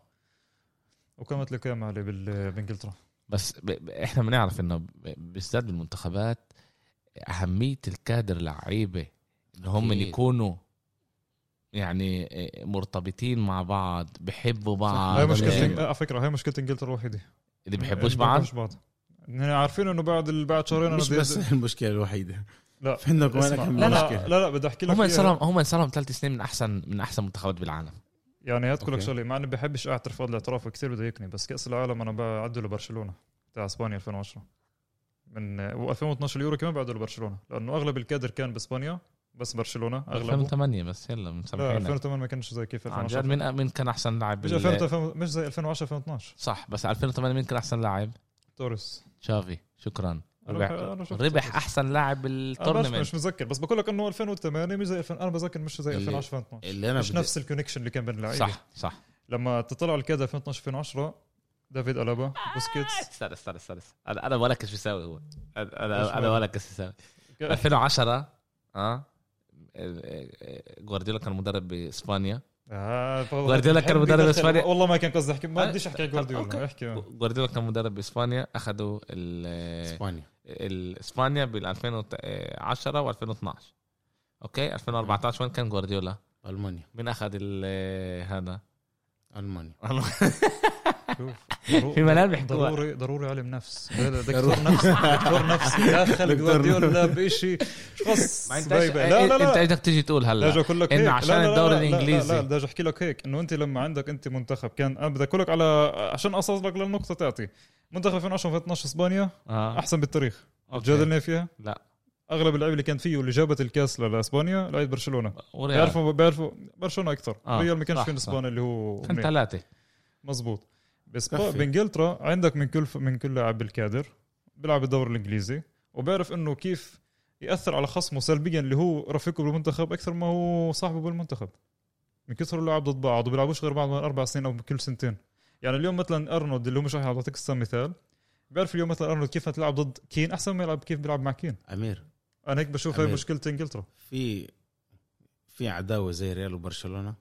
وكانت لكام عليه بال- بإنجلترا. بس ب... ب... إحنا بنعرف إنه. بالذات بالمنتخبات أهمية الكادر لعيبة ان هم. يكونوا يعني مرتبطين مع بعض بحبوا بعض. هاي هذا مشكله مهم. على فكرة هاي مشكلة إنجلترا الوحيدة. اللي بيحبوش اللي بعض؟ بعض. نحن عارفين إنه بعد بعد شهرين مش بس بدي- المشكلة الوحيدة. لا في عندك كمان لا لا لا لا بدي أحكي لك هم لهم هم صار لهم ثلاث سنين من أحسن من أحسن منتخبات بالعالم. يعني هات لك. شغلة مع إني بحبش أعترف هذا الاعتراف كثير بضايقني بس كأس العالم أنا بعده لبرشلونة تاع إسبانيا 2010 من و2012 اليورو كمان بعده لبرشلونة لأنه أغلب الكادر كان بإسبانيا. بس برشلونة أغلبه. 2008 بس يلا لا مسامحينا 2008 ما كانش زي كيف عن جد 2010 مين مين كان أحسن لاعب مش بال- 2000 مش زي 2010 2012 صح بس 2008 مين كان أحسن لاعب. توريس. تشافي شكرا. ربح, ربح. أحسن لاعب بال tournament. مش متذكر بس بقول لك إنه 2008 مش زي 2000 أنا بذكر مش زي اللي- 2010 2012 اللي أنا مش بدي- نفس ال connection اللي كان بين اللعيبة. صح صح. لما تطلع الكادر 2012 2010 دافيد ألبا بوسكيتس. استنى استنى استنى. أنا أنا ولا إيش بيساوي هو. أنا أنا؟ ولا إيش بيساوي 2010 آه. جوارديولا كان مدرب بإسبانيا آه، جوارديولا كان مدرب إسبانيا. والله ما كان قصدي احكي ما آه، بديش أحكي أوكي. جوارديولا أحكي جوارديولا كان مدرب بإسبانيا أخذوا إسبانيا إسبانيا بال 2010 و2012 أوكي 2014 وين كان جوارديولا؟ ألمانيا مين أخذ ال- هذا؟ ألمانيا في ملال بيحكوها. ضروري ضروري علم نفس. دكتور نفس دكتور نفس. دخل دكتور جوارديولا بشيء خص ما انت بيبي. إيش- لا لا انت لا بدك تيجي تقول لا هلا أقول لك إنه هيك. عشان الدوري لا لا بدي أحكي لك هيك. إنه أنت لما عندك أنت منتخب كان أنا بدي أقول لك على عشان اصل لك للنقطة تاعتي. منتخب 2010 2012 إسبانيا آه. أحسن بالتاريخ. جادلنا فيها؟ لا. أغلب اللعيبة اللي كان فيه واللي جابت الكاس لإسبانيا لعيبه برشلونة. بيعرفوا بيعرفوا برشلونة أكثر. آه، ريال ما كانش صح. إسبانيا اللي هو كان. ثلاثة مزبوط بس. بإنجلترا عندك من كل من كل لاعب بالكادر بيلعب الدوري الإنجليزي وبيعرف إنه كيف يأثر على خصمه سلبيا اللي هو رفيقه بالمنتخب أكثر ما هو صاحبه بالمنتخب. من كثر اللعب ضد بعض وبيلعبوش غير بعد ما أربع سنين أو كل سنتين. يعني اليوم مثلا أرنولد اللي هو مش راح اعطيك مثال بيعرف اليوم مثلا أرنولد كيف تلعب ضد كين أحسن ما يلعب كيف بيلعب مع كين. أمير. أنا هيك بشوف هاي أمير. مشكلة إنجلترا. في في عداوة زي ريال وبرشلونة؟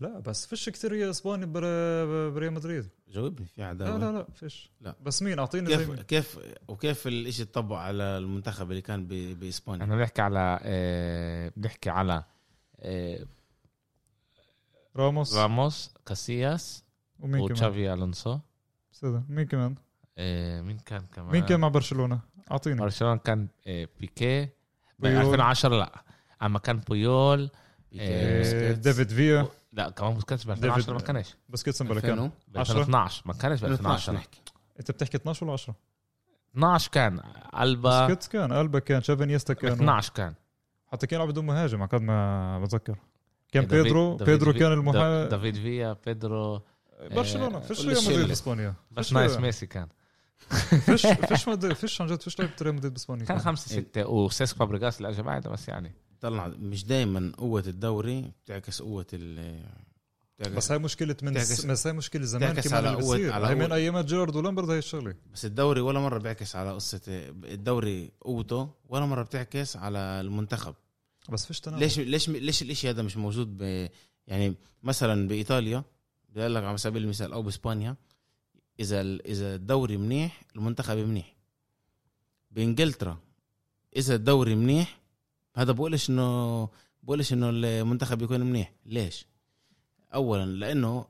لا بس فيش كثير إسباني بر- بريال مدريد. جاوبني في لا عداوة. لا لا فيش. لا. بس مين؟ أعطيني كيف زي كيف وكيف الإشي طبق على المنتخب اللي كان ب- بإسبانيا؟ إحنا بنحكي على آه، بنحكي على آه، راموس. راموس كاسياس ومين كمان؟ وتشافي ألونسو. سيدا مين كمان؟ آه، مين كان كمان؟ مين كان مع برشلونة؟ أعطيني. برشلونة كان آه، بيكي. ب بيول. 2010 لا. أما كان بويول. ديفيد فيا. لا كمان ما كانش ب 2010 ما كانش. بس كيتسن بلا 2000 كان ب 2012 ما كانش ب 2012 2010 نحكي. انت بتحكي 12 ولا 10 12 كان ألبا. بسكيتس كان ألبا كان شافن يستا كان. 12 كان. حتى كان يلعب بدون مهاجم على قد ما بتذكر. كان دافيد- بيدرو بيدرو كان دا- المها دافيد فيا بيدرو برشلونة. آه، فيش ولا ريال مدريد. بإسبانيا. بس نايس ميسي كان. فيش فيش مدريد فيش عن جد فيش لعيبة ريال مدريد بإسبانيا كان كان. خمسة ستة وسيسك فابريجاس اللي اجى بعده بس يعني. طلع مش دائما قوة الدوري بتعكس قوة ال بس هاي مشكلة من تعكس- بس هاي مشكلة زمان كمان على اللي قوة- بتصير. على هاي من ايامات جيرارد ولامبرد هاي الشغلة. بس الدوري ولا مرة بيعكس على قصة الدوري قوته ولا مرة بتعكس على المنتخب. بس فيش تنافس ليش ليش ليش الإشي هذا مش موجود ب يعني مثلا بإيطاليا بقول لك على سبيل المثال أو بإسبانيا إذا ال- إذا الدوري منيح المنتخب منيح. بإنجلترا إذا الدوري منيح هذا بقولش انه بقولش إنه المنتخب يكون منيح. ليش؟ اولا لأنه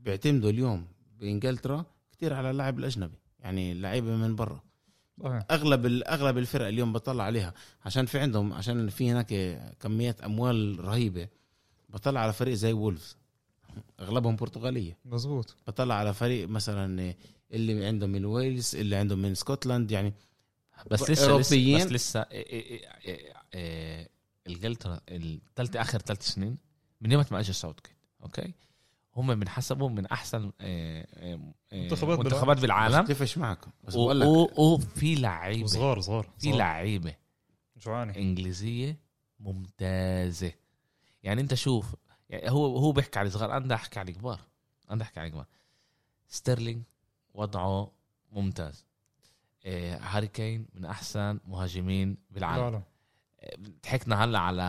بيعتمدوا اليوم بإنجلترا كتير على اللاعب الأجنبي يعني لعيبة من برا. صحيح. أغلب أغلب الفرق اليوم بطلع عليها عشان في عندهم عشان في هناك كميات أموال رهيبة بطلع على فريق زي وولفز. أغلبهم برتغالية. مزبوط بطلع على فريق مثلا اللي عندهم من ويلز اللي عندهم من اسكتلند يعني بس لسه أوروبيين. لسه بس لسه إيه إيه إيه إيه انجلترا الثالث آخر ثلاث سنين من يوم ما اجى ساوثجيت أوكي؟ هم بنحسبوا من أحسن منتخبات منتخبات بالعالم. بختلفش معك بس بقول لك. وفي لعيبة وصغار صغار في صغار. لعيبة جوعاني إنجليزية ممتازة. يعني أنت شوف يعني هو هو بيحكي على الصغار أنا بدي أحكي على الكبار أنا بدي أحكي على الكبار ستيرلينج وضعه ممتاز. هاري كين من أحسن مهاجمين بالعالم. العالم إيه، ضحكنا هلا على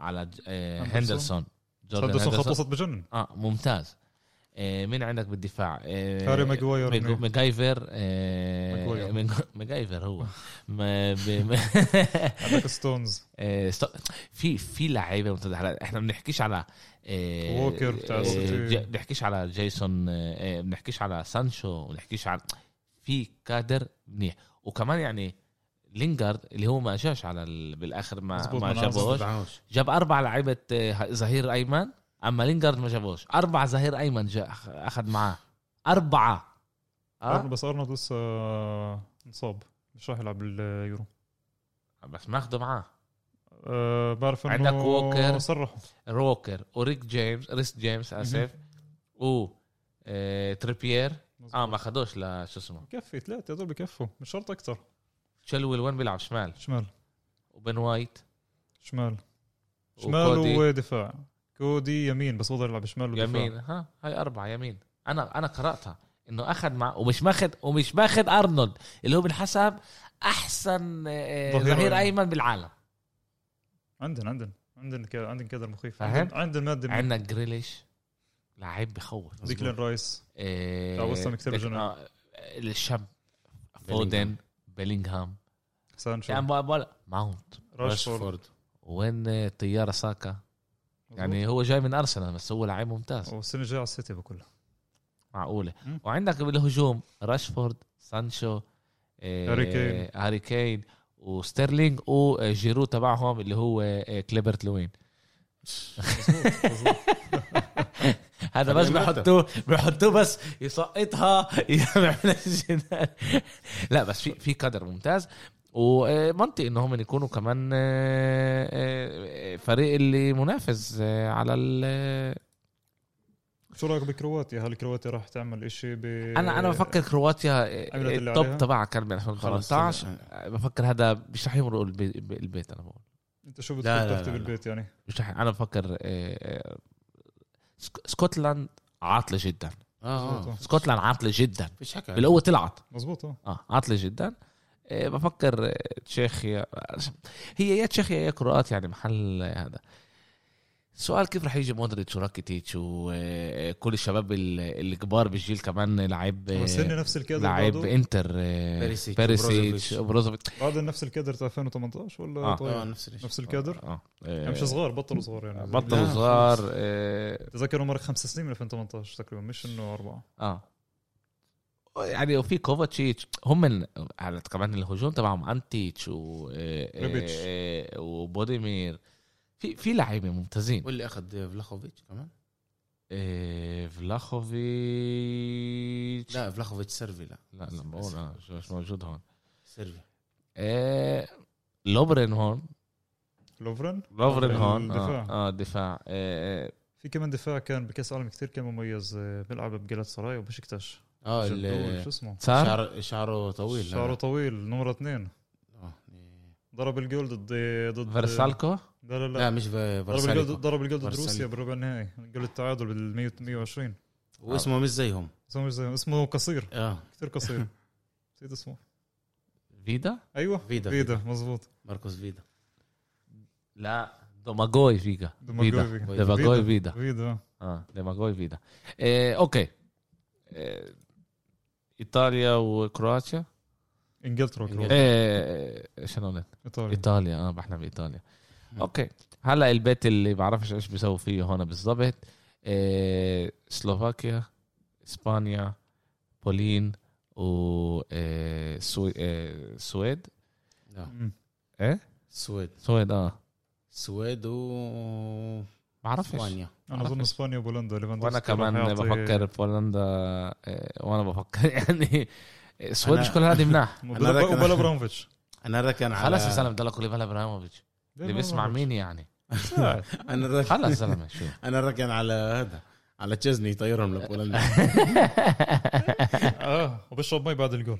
على إيه هندرسون. هندرسون. خط وسط بجنن. آه ممتاز. مين عندك بالدفاع؟ هاري ماجواير. ماجواير ماجواير هو. عندك ستونز. ست- في في لعيبة ممتازة. هلا إحنا ما بنحكيش على ووكر بتاع بنحكيش على جيدون بنحكيش على سانشو بنحكيش على في كادر منيح. وكمان يعني لينجارد اللي هو ما جاش على ال... بالآخر ما ما جابوش. جاب أربع لعيبة آه، ظهير أيمن أما لينجارد ما جابوش أربع ظهير أيمن جا أخذ معاه. أربعة. آه؟ بس أرنولد لسه انصاب مش راح يلعب باليورو بس ماخده معاه. أه بعرف إنه عندك ووكر. صرحوا ووكر وريك جيمس ريس جيمس آسف. و آه، تريبيير. آه ما اخذوش لا شو اسمه؟ بكفي ثلاثة هذول بكفوا مش شرط أكثر. تشيلويل وين بيلعب شمال. شمال. وبن وايت. شمال. شمال. ودفاع. كودي يمين بس بقدر يلعب شمال ودفاع. يمين ها هاي أربعة يمين. أنا أنا قرأتها إنه أخذ مع ومش ماخذ ومش ماخذ أرنولد اللي هو بنحسب أحسن آه، ظهير أيمن. أيمن بالعالم. عندن عندن عندن ك- عندن كادر مخيف؟ عندن, منيح. عندنا جريليش. لعيب بخوف. ديكلان رايس. بجنن. آه، الشاب فودن. بيلينغهام. سانشو يعني ماونت. راشفورد. وين آه، طيارة ساكا. يعني هو جاي من أرسنال بس هو لعيب ممتاز. والسنة الجاية على السيتي بكلها. معقولة. مم. وعندك بالهجوم راشفورد سانشو آه، هاري كين. هاري كين وستيرلينج والجيرو تبعهم اللي هو آه، كالفيرت لوين. مظبوط مظبوط. هذا بس بحطوه بحطوه بس يسقطها. لا بس في في كادر ممتاز ومنطقي انهم يكونوا كمان آه، آه، فريق اللي منافس آه، على ال شو رأيك بكرواتيا؟ هل كرواتيا راح تعمل إشي ب أنا أنا بفكر كرواتيا ال top؟ تبعها كان ب خلص 2018 بفكر هذا مش رح يمرقوا البي- البيت أنا بقول أنت شو بتفكر ترتيب. البيت يعني؟ مش رح أنا بفكر سكوتلاند عاطلة جدا. آه. آه. سكوتلاند عاطلة جدا. فيش حكي بالقوة طلعت. مزبوط آه. آه عاطلة جدا. آه، بفكر آه، تشيخيا هي يا تشيخيا يا كرواتيا يعني محل آه، هذا. السؤال كيف رح يجي مودريتش وراكيتيتش وكل الشباب ال- الكبار بالجيل كمان لعيب آه، نفس الكادر لعيب انتر آه، بيريسيتش بيريسيتش وبروزوفيتش. بروزوفيتش بعد نفس الكادر تاع 2018 ولا آه. آه طيب نفس الشيء نفس الكادر؟ آه يعني مش صغار بطلوا صغار يعني بطلوا لا، صغار. آه تذكروا مرق خمس سنين من 2018 تقريبا مش إنه أربعة آه. يعني وفي كوفاتشيتش هم ال- على كمان الهجوم تبعهم ريبيتش و آه،. آه، وبوديمير في في لعيبه ممتازين. واللي أخذ فلاخوفيتش كمان. آه، فلاخوفيتش. لا فلاخوفيتش صربي لا. لا لا بقول آه، مش- موجود هون. صربي. آه، لوفرين هون لوفرن لوفرن هون. آه, آه دفاع. آه، في كمان دفاع كان بكأس العالم كثير كان مميز آه، بيلعب بجلطة سراي وبشكتاش آه شو اسمه؟ شعر شعره طويل شعره طويل نمرة اثنين. ضرب الجول ضد ضد فرساليكو؟ لا لا لا. لا مش ضرب الجول فارساليكو ضرب الجول ضد. روسيا بالربع النهائي. جول التعادل بال 100 120 واسمه مش زيهم. اسمه مش زي- اسمه قصير. آه. كثير قصير. نسيت اسمه. فيدا؟ أيوه. فيدا. فيدا مزبوط ماركوس فيدا. لا دوماغوي فيدا. فيدا. فيدا ديماغوي فيدا. فيدا. آه. ديماغوي فيدا. آه أوكي. آه إيطاليا وكرواتيا. انجلترا وكرواتيا. إيه شنو قلت؟ إيطاليا إيطاليا آه بحنا بإيطاليا. أوكي هلأ البيت اللي بعرفش إيش بيسوي فيه هون بالضبط إيه سلوفاكيا إسبانيا بولين و إيه سوي... إيه سويد آه. مم. إيه السويد سويد آه السويد و بعرفش إسبانيا أنا أظن. إسبانيا وبولندا وأنا كمان بفكر بولندا إيه وأنا بفكر يعني مش كل هذه مناح وبلا ابراموفيتش أنا ركن على خلص يا زلمه ضلك ليفال إبراهيموفيتش. اللي بيسمع مين يعني؟ أنا ركن خلص زلمه شو أنا ركن على هذا على تشيزني يطيرهم لبولندا آه وبشرب مي بعد الجول.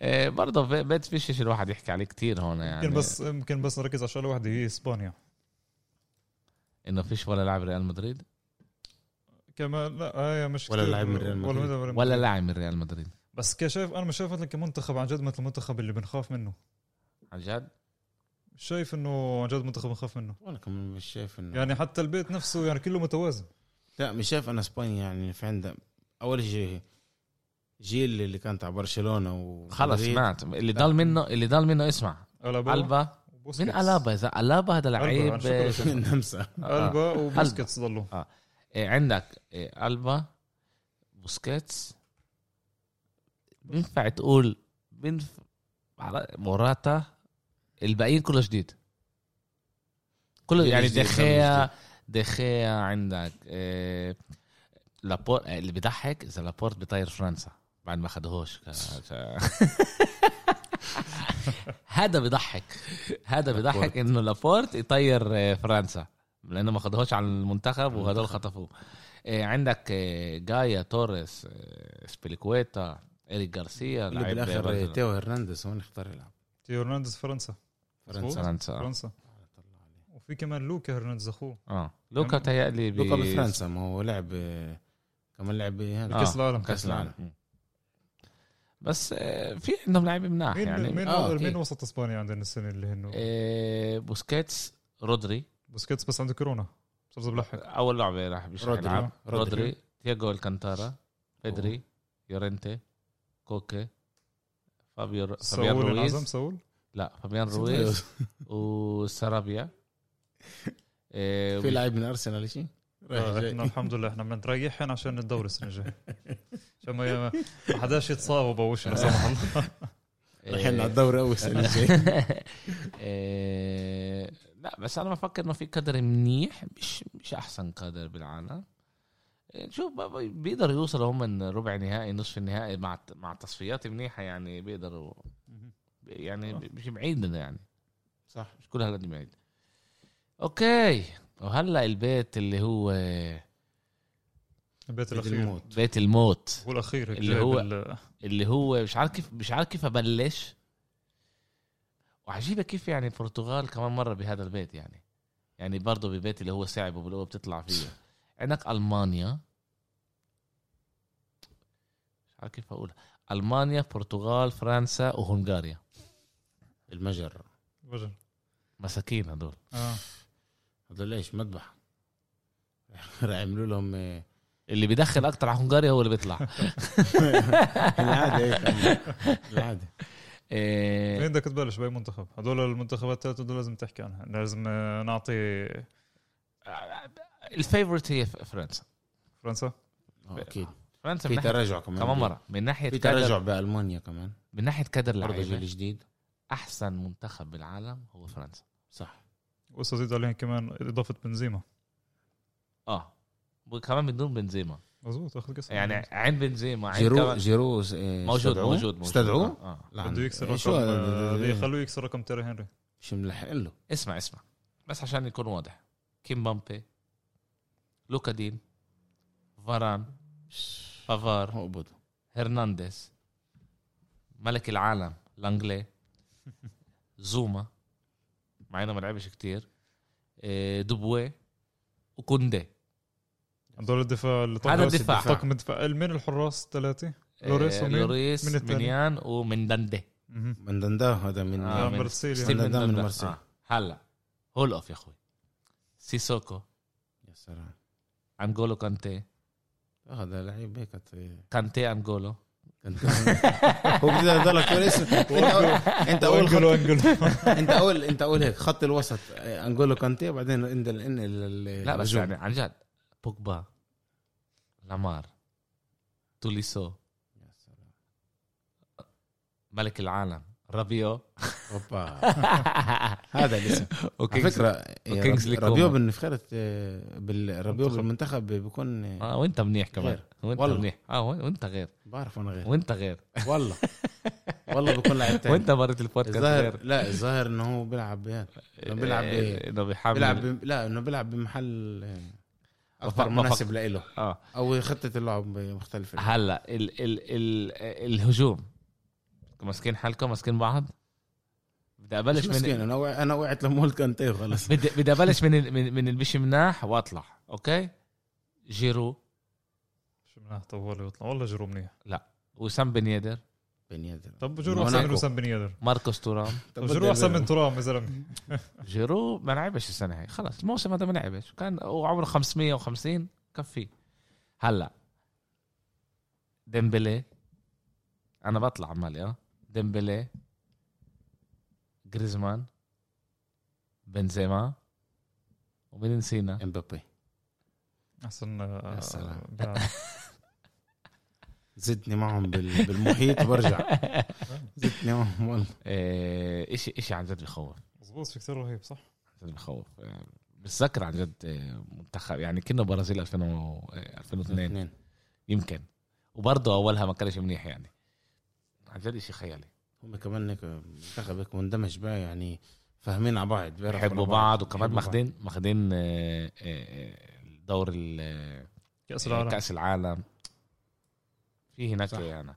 إيه، برضه في- بيت فيش الواحد يحكي عليه كتير هون يعني. يمكن بس يمكن بس نركز على شغله واحدة هي اسبانيا إنه فيش ولا لاعب ريال مدريد؟ كمان لا هي مش ولا لاعب من ريال مدريد. ولا, لاعب من ريال مدريد. بس كشايف أنا مش شايف مثلا كمنتخب عن جد مثل المنتخب اللي بنخاف منه. عن جد؟ مش شايف إنه عن جد منتخب بنخاف منه. وأنا كمان مش شايف انه يعني حتى البيت نفسه يعني كله متوازن. لا مش شايف أنا إسبانيا يعني في عندها أول شيء جيل اللي كان تاع برشلونة و خلص سمعت اللي ضل منه اللي ضل منه اسمع. ألبا. من ألابا؟ إذا ألابا هذا لعيب ألبا، أنا شكله من نمسا آه. البا وبوسكيتس ضلوا. إيه عندك إيه ألبا بوسكيتس. بينفع تقول بينفع موراتا الباقيين كله جديد. كله يعني دخيا. دخيا عندك إيه لابورت اللي بيضحك إذا لابورت بيطير فرنسا بعد ما خدهوش. هذا بيضحك. هذا بيضحك إنه لابورت يطير آه، فرنسا. لأنه ما خدهوش على المنتخب وهدول خطفوه. آه، عندك آه، جايا توريس آه، أزبيليكويتا اريك غارسيا اللي لعيب بالآخر. تيو هرنانديز هون اختار يلعب. تيو هرنانديز فرنسا. فرنسا. فرنسا. فرنسا. وفي كمان لوكا هرنانديز أخوه. آه. لوكا تهيألي لوكا بفرنسا ما هو لعب كمان لعب هذا آه، كأس العالم. كأس العالم. بس في عندهم لعيبه مناح يعني. مين آه، مين. وسط إسبانيا عندنا السنة اللي هن آه، بوسكيتس رودري بوسكيتس بس عنده كورونا. صار بلحق. أول لعبة راح مش رودري. يلعب. رودري. رودري تياجو ألكانتارا بيدري يورنتي كوكي فابيو فابيان ساول انعزم رويز ساول؟ لا فابيان رويز وسارابيا إيه، في لاعب من أرسنال شيء رايح آه، جاي. إحنا الحمد لله إحنا بنريحهم عشان الدوري السنة الجاية. عشان ما ما حداش يتصاب وبوش لا سمح الله. رايحين على الدوري أول سنة الجاي إيه، لا بس أنا بفكر إنه في قدر منيح مش مش أحسن قدر بالعالم. شوف بيقدروا يوصلوا هم من ربع نهائي نصف النهائي مع مع تصفيات منيحة يعني بيقدروا يعني مش بعيد يعني. صح. مش كل هالقد بعيد. أوكي. وهلأ البيت اللي هو البيت بيت الأخير. الموت. بيت الموت. هو الأخير اللي هو- ال- اللي هو مش عارف كيف مش عارف كيف أبلش. وعجيبة كيف يعني البرتغال كمان مرة بهذا البيت يعني. يعني برضه ببيت اللي هو صعب وبالقوه بتطلع فيه. عندك ألمانيا. مش عارف كيف أقول. ألمانيا برتغال فرنسا وهنغاريا. المجر. وجه مساكين هدول آه. هذا ليش مذبح. راح يعملوا لهم آه، اللي بيدخل أكتر على هنغاريا هو اللي بيطلع. العادة هيك العادة. إيه، مين بدك تبلش؟ بأي منتخب؟ هدول المنتخبات الثلاثة دول لازم تحكي عنها. لازم نعطي الفيفورت هي فرنسا. فرنسا؟ آه، أكيد. فرنسا في تراجع كمان كمان مرة. من ناحية في تراجع بألمانيا كمان. من ناحية كادر برضه لعيبة جيل جديد. أحسن منتخب بالعالم هو فرنسا. صح. واستزيد عليهم كمان إضافة بنزيما. آه. وكمان بدون بنزيما. مزبوط آخذ كاس يعني. عين بنزيما عين جيرو جيرو آه، موجود؟ موجود موجود استدعوه؟ آه. لا، بده يكسر إيه، رقم شو آه، هذا؟ بده يخلوه يكسر رقم تيري هنري مش ملحق له اسمع اسمع بس عشان يكون واضح كيمبيمبي لوكا دين فاران بافار هرنانديز ملك العالم لانجلي زوما مع إنه ما لعبش كتير إيه، دوبوا وكوندي هدول الدفاع اللي هذا الدفاع. طاقم الدفاع. من الحراس ثلاثة لوريس إيه، ومين؟ لوريس من؟ مينيان ومانداندا مهم. من دندا هذا من آه، آه من مرسيليا. من دندان من دندا. مرسي. آه. هلا. هول أوف يا أخوي. سيسوكو. يا سلام. انجولو كانتي. هذا لعيب هيك كانتي انجولو هو بده يضلك تقول اسم أنت اول انجلو خط انجلو أنت اول أنت اول هيك خط الوسط آه، انجولو كانتي بعدين انت ان لا بس يعني عن جد بوجبا. لامار توليسو ملك العالم رابيو اوبا هذا الاسم على فكرة رابيو. بالنفخرة بالرابيو منتخب. بالمنتخب بيكون آه وأنت منيح كمان. وأنت والله. منيح. آه وانت غير. بعرف أنا غير. وأنت غير. والله. والله بيكون لاعب تاني. وأنت مرت البودكاست غير. لا الظاهر إنه هو بيلعب بيلعب إيه، إنه بيلعب ب... لا إنه بيلعب بمحل آه، أكثر مناسب له آه. أو خطه اللعب مختلفه هلا ال ال ال الهجوم. ماسكين حالكم؟ ماسكين بعض؟ بدي أبلش مسكين من أنا وع- أنا وقعت لمول كانتي وخلص بدي بدي أبلش من ال- من, من البشي مناح وأطلع أوكي؟ جيرو. شو مناح طوالي يطلع. والله جيرو منيح. وسام بن يدر بن يدر طب جيرو أحسن من. وسام بن يدر ماركوس تورام طب جيرو أحسن من ترام يا زلمة. جيرو ما لعبش السنة هي خلص الموسم هذا ما لعبش. كان وعمره 550 كفي. هلا ديمبلي أنا بطلع عمالي آه. ديمبلي جريزمان بنزيما ومين نسينا؟ إمبابي. أحسن آه، يا سلام. زدني معهم بال... بالمحيط وبرجع. زدني معهم والله. إيه، إشي إشي عن جد بخوف. مظبوط في كثير رهيب صح؟ عن جد بخوف. إيه، بتذكر عن جد إيه، منتخب يعني كنا برازيل 2000 و- إيه، 2002 اثنين. يمكن. وبرضه أولها ما كانش منيح يعني. عن جد شيء خيالي. هم كمان هيك منتخب هيك مندمج بقى يعني فاهمين على بعض بيحبوا بعض وكمان ماخدين ماخدين آه، آه، دور ال- كأس العالم. كأس العالم. في هناك صح. يعني.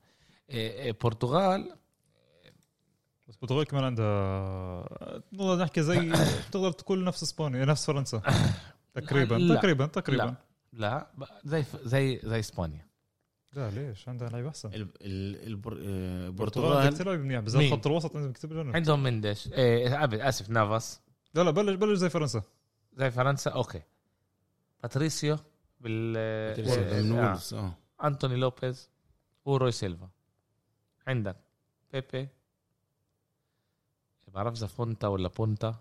آه، آه، برتغال بس البرتغال كمان عندها نقدر نحكي زي بتقدر تقول نفس إسبانيا نفس فرنسا. تقريبا لا. تقريبا تقريبا. لا. لا زي زي زي إسبانيا. لا ليش؟ عندها لعيبة أحسن. ال- ال- البر- البرتغال البرتغال كثير لعيبة منيح بالذات؟ خط الوسط عندهم كثير عندهم مندش قبل آسف نافاس. لا لا بلش بلش زي فرنسا. زي فرنسا؟ أوكي. باتريسيو بال باتريسيو آه. آه أنتوني لوبيز. وروي سيلفا. عندك بيبي. بعرف إذا فونتا ولا بونتا.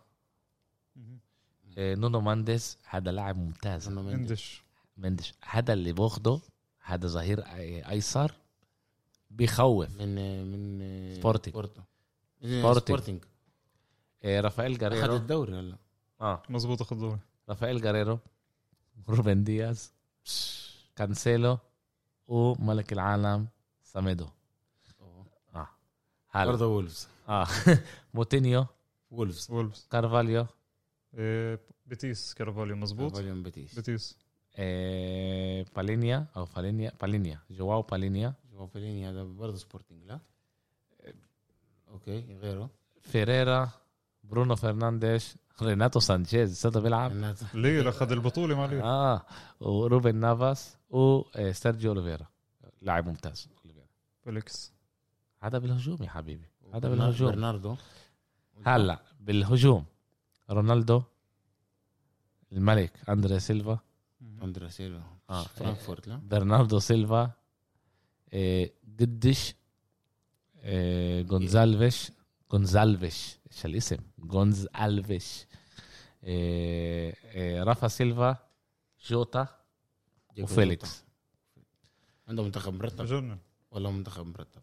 إيه، نونو مانديز هذا لاعب ممتاز. مندش مندش هذا اللي باخده هذا ظهير أي- أيسر بيخوف. من من سبورتينج. سبورتينج إيه، رافائيل اخذ جاريرو الدوري هلا آه. مزبوط اخذ دوري رافائيل جاريرو روبن دياز. كانسيلو. وملك العالم سيميدو. آه. هلا. برضه وولفز. آه. موتينيو. وولفز. وولفز. كارفاليو. إيه، بيتيس. كارفاليو مزبوط فاليوم بيتيس. بيتيس. إيه، بالينيا أو بالينيا بالينيا. جواو بالينيا. جواو فيليني هذا برضه سبورتينج لا؟ okay غيره. فيريرا. برونو فرنانديش ريناتو سانشيز صدق بيلعب. ليل اخذ البطولة مع ليل آه وروبن نافاس وسيرجيو أوليفيرا. لاعب ممتاز. فيليكس. هذا بالهجوم يا حبيبي. هذا بالهجوم. برناردو. هلا بالهجوم. رونالدو الملك أندري سيلفا. أندري سيلفا. آه. فرانكفورت لا؟ برناردو سيلفا. إيه، قدش إيه، جونزالفيش جونزالفيش إيش الاسم جونزالفيش إيه، إيه، رافا سيلفا جوتا وفيليكس عنده منتخب مرتب ولا منتخب مرتب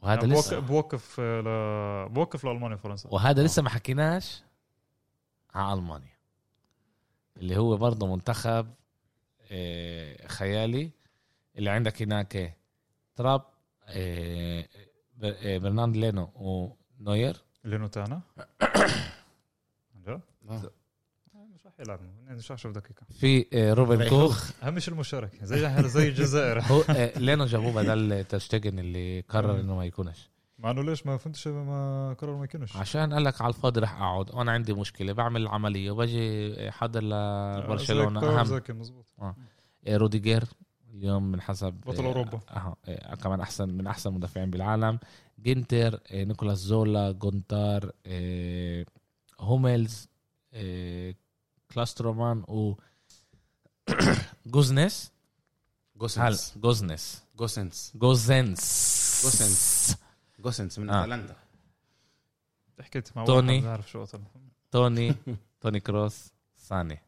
وهذا يعني لسه بوقف بوقف ل... بوقف لالمانيا وفرنسا وهذا لسه ما حكيناش على المانيا اللي هو برضه منتخب آه، خيالي. اللي عندك هناك تراب آه، آه، برنارد لينو ونوير. لينو تاعنا آه. مش راح 12 دقيقه في روبن. كوخ اهم شيء المشاركه زي زي الجزائر هو لينو جابوه بدل تشتجن اللي قرر. انه ما يكونش مع انه ليش ما فهمتش ما قرروا ما يكونش عشان قال لك على الفاضي رح اقعد وأنا عندي مشكله بعمل العملية وبجي حاضر لبرشلونه اهم آه، روديجير اليوم من حسب بطل أوروبا. آه آه، كمان أحسن من أحسن المدافعين بالعالم. جنتر آه، نيكولاس زولا جونتار آه، هوميلز آه، كلاسترومان و جوزنس هل جوسنس جوزنس جوسنس جوزنس جوسنس جوسنس من آه. أتلانتا. حكيت مع توني. واحد بعرف شو قتل توني. توني كروس ساني.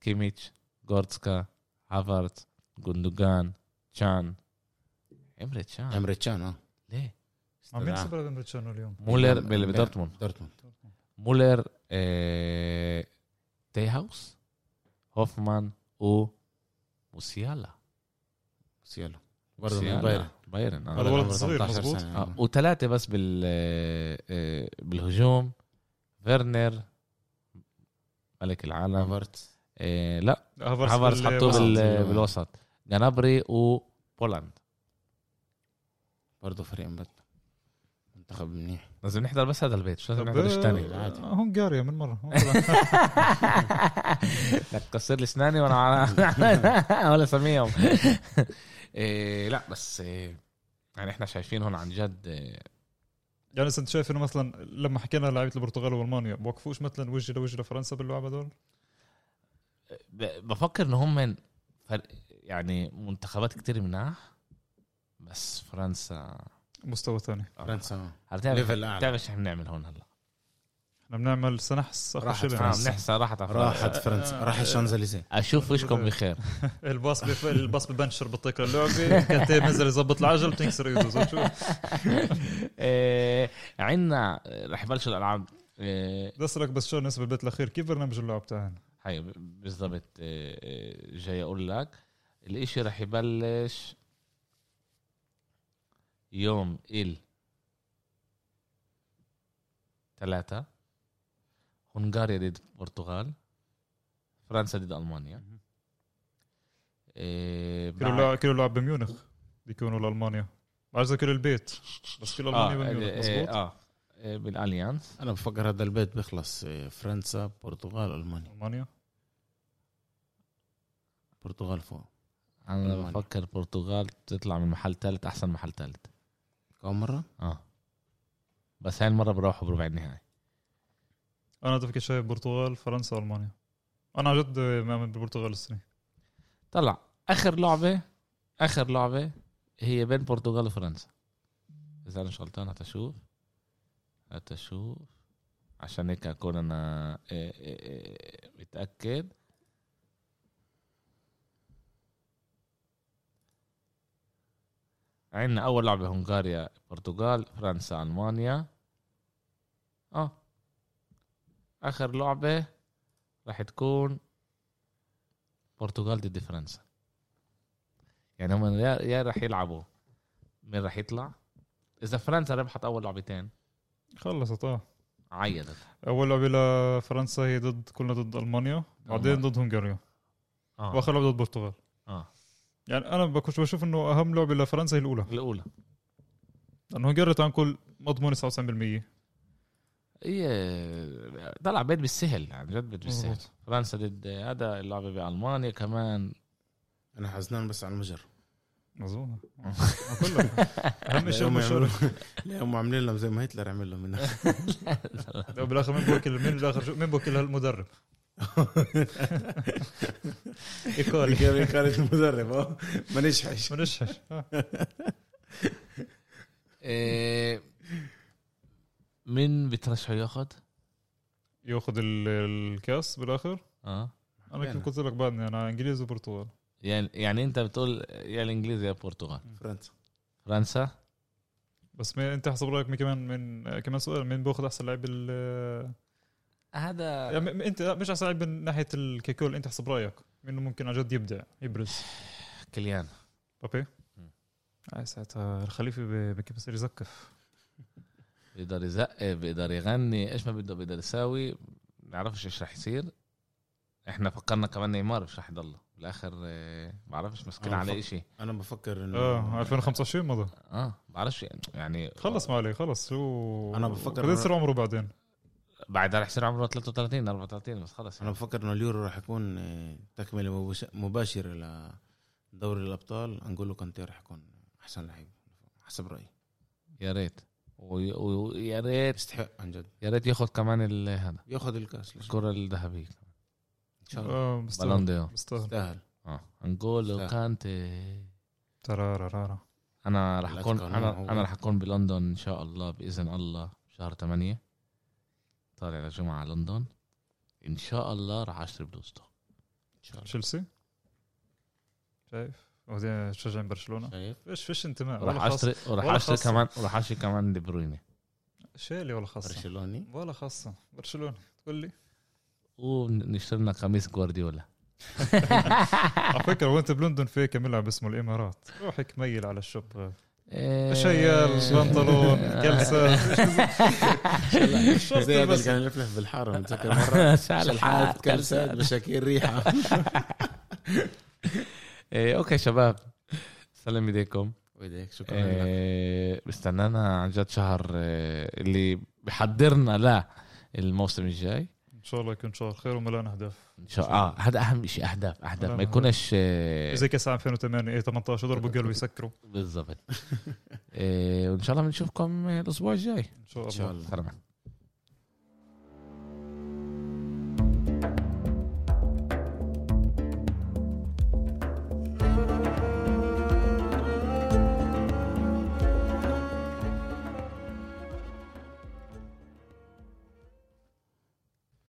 كيميتش جورتسكا هافارت جوندوجان تشان امري تشان امري تشان آه ليه مين استدعاه. سبب امريتشانو اليوم مولر بدورتموند دورتموند مولر آه، تي هاوس هوفمان و موسيالا سيالا برضه من موسيالا. بايرن بايرن هذا. ولد عمره صغير 18 مزبوط. سنة. آه. وثلاثة بس بال آه، بالهجوم فيرنر ملك العالم هافرت آه، لا بال- حطوه بال- بالوسط. جنابري وبولاند برضه فريق مبت منتخب منيح لازم نحضر بس هذا البيت مش لازم طب نحضر الثاني آه، عادي. هنغاريا من مره لك كسر لي اسناني وأنا ولا سميهم إيه لا بس إيه يعني إحنا شايفين هون عن جد إيه يعني انت شايف انه مثلا لما حكينا لعيبه البرتغال والمانيا بوقفوش مثلا وجه لوجه لفرنسا باللعبه دول ب- بفكر ان هم من فرق يعني منتخبات كتير مناح بس فرنسا. مستوى ثاني. فرنسا. هتعرف ليفل أعلى. تعرف إيش إحنا بنعمل هون هلا؟ إحنا بنعمل سنحس آخر راحت شيء. آه فرنسا. بنحسى راحت على فرنسا. راحت فرنسا. راح الشانزليزيه. أشوف وشكم بخير. الباص بف... الباص ببنشر بطيق اللعبة. كانت بنزل يظبط العجل بتنكسر إيده. شو إيه عندنا رح يبلشوا الألعاب. بدي اسالك بس شو نسبة البيت الأخير. كيف برنامج اللعب تاعنا؟ هاي بالضبط. جاي أقول لك. الإشي رح يبلش يوم إل ثلاثة هنغاريا ضد البرتغال فرنسا ضد ألمانيا. إيه كيلو لعب كيلو لعب بميونخ بيكونوا لألمانيا. بعرف كل البيت بس كل آه المانيا بميونخ إيه، مزبوط آه إيه، بالأليانس. أنا بفكر هذا البيت بيخلص إيه، فرنسا برتغال ألمانيا. ألمانيا؟ برتغال فوق. أنا. بفكر البرتغال تطلع من محل ثالث أحسن محل ثالث كم مرة؟ آه. بس هاي المرة بروحوا بربع النهائي أنا بفكر شايف برتغال فرنسا ألمانيا. أنا عن جد مؤمن بالبرتغال السنة. طلع. آخر لعبة آخر لعبة هي بين البرتغال وفرنسا. إذا أنا مش غلطان هتشوف هتشوف عشان هيك أكون أنا إيه، إيه، إيه، متأكد. عندنا أول لعبة هنغاريا برتغال فرنسا ألمانيا. آه. آخر لعبة راح تكون برتغال ضد فرنسا. يعني هم يا راح يلعبوا. مين راح يطلع؟ إذا فرنسا ربحت أول لعبتين. خلصت آه. عيدت. أول لعبة لفرنسا هي ضد كلنا ضد ألمانيا بعدين. ضد هنغاريا. آه. وآخر لعبة ضد البرتغال آه. يعني أنا بكونش بشوف إنه أهم لعبة لفرنسا هي الأولى. الأولى. لأنه هنغاريا تعال نقول مضمون 99% هي طلع بيت بالسهل يعني جد بيت بالسهل. فرنسا ضد هذا اللعبة بألمانيا كمان. أنا حزنان بس على المجر. مظبوط. كلهم أهم شيء هم عاملين لهم زي ما هتلر عمل لهم بالآخر مين بوكل مين بالآخر شو مين بوكل المدرب؟ ايكولي كانت المدرب آه ما نجحش ما نشحش. آه. إيه مين بترشحوا ياخذ؟ ياخذ ال- الكاس بالآخر؟ آه. أنا كنت قلت لك بعدني أنا انجليزي وبرتغال. يعني يعني أنت بتقول يا الانجليزي يا البرتغال فرنسا. فرنسا؟ بس مين أنت حسب رأيك مين كمان من كمان سؤال مين باخذ أحسن لاعب ال هذا يعني انت مش لاعب من ناحية الكيكول انت حسب رأيك. مين ممكن عن جد يبدع يبرز. كليان. بابي. هاي ساعتها الخليفة ب- بكيف بصير يزقف بيقدر يزقف بيقدر يغني. إيش ما بده بيقدر يساوي. نعرفش إيش رح يصير. إحنا فكرنا كمان نيمار مش رح يضل. بالآخر آه، بعرفش مسكين أنا عليه إشي. أنا بفكر انه آه 2025 مضى. آه بعرفش يعني خلص ما عليه خلص. هو أنا بفكر بده يصير عمره بعدين. بعد رح يصير عمره 33 34 بس خلص أنا بفكر إنه اليورو راح يكون آه، تكملة مباش- مباشرة لدوري الأبطال. انقول كونتي راح يكون أحسن لعيب حسب رأيي. يا ريت. وي- ويا ريت. يستحق عن جد. يا ريت ياخذ كمان ال- هذا. ياخذ الكاس. ليش؟ الكرة الذهبية إن شاء الله. آه بالون مستاهل. مستاهل. آه. انجولو. كانتي. ترارارارا. أنا رح اكون أنا. أنا رح أكون بلندن إن شاء الله بإذن الله شهر 8 طالع لجمعة لندن إن شاء الله رح أشتري بلوزته إن شاء الله. تشيلسي؟ شايف؟ وبعدين تشجع برشلونة؟ شايف. فيش فيش انتماء. خاص اشتري ولا أشتري خاصة. كمان ورح أشتري كمان دي برويني. شيلي ولا خاصة؟ برشلوني؟ ولا خاصة. برشلونة. تقول لي؟ ونشتري لنا قميص جوارديولا. على فكرة وانت بلندن في كم ملعب اسمه الإمارات. روح ميل على الشوب. شيال بنطلون جلسه زي هذا اللي كان يلفلف بالحارة متذكر مره شلحات كلسات مشاكل ريحة. إيه، أوكي شباب. سلام إيديكم. ويديك شكرا لك. إيه، بستنانا عن جد شهر إيه، اللي بحضرنا لا الموسم الجاي. إن شاء الله يكون شهر خير وملان أهداف. إن شاء الله. آه هذا أهم شيء أهداف أهداف. ما يكونش إيه، زي كاس عام 2008 إيه 18 ضربوا قالوا يسكروا. بالضبط. إيه، وإن شاء الله بنشوفكم الأسبوع الجاي. إن شاء إن الله. شاء الله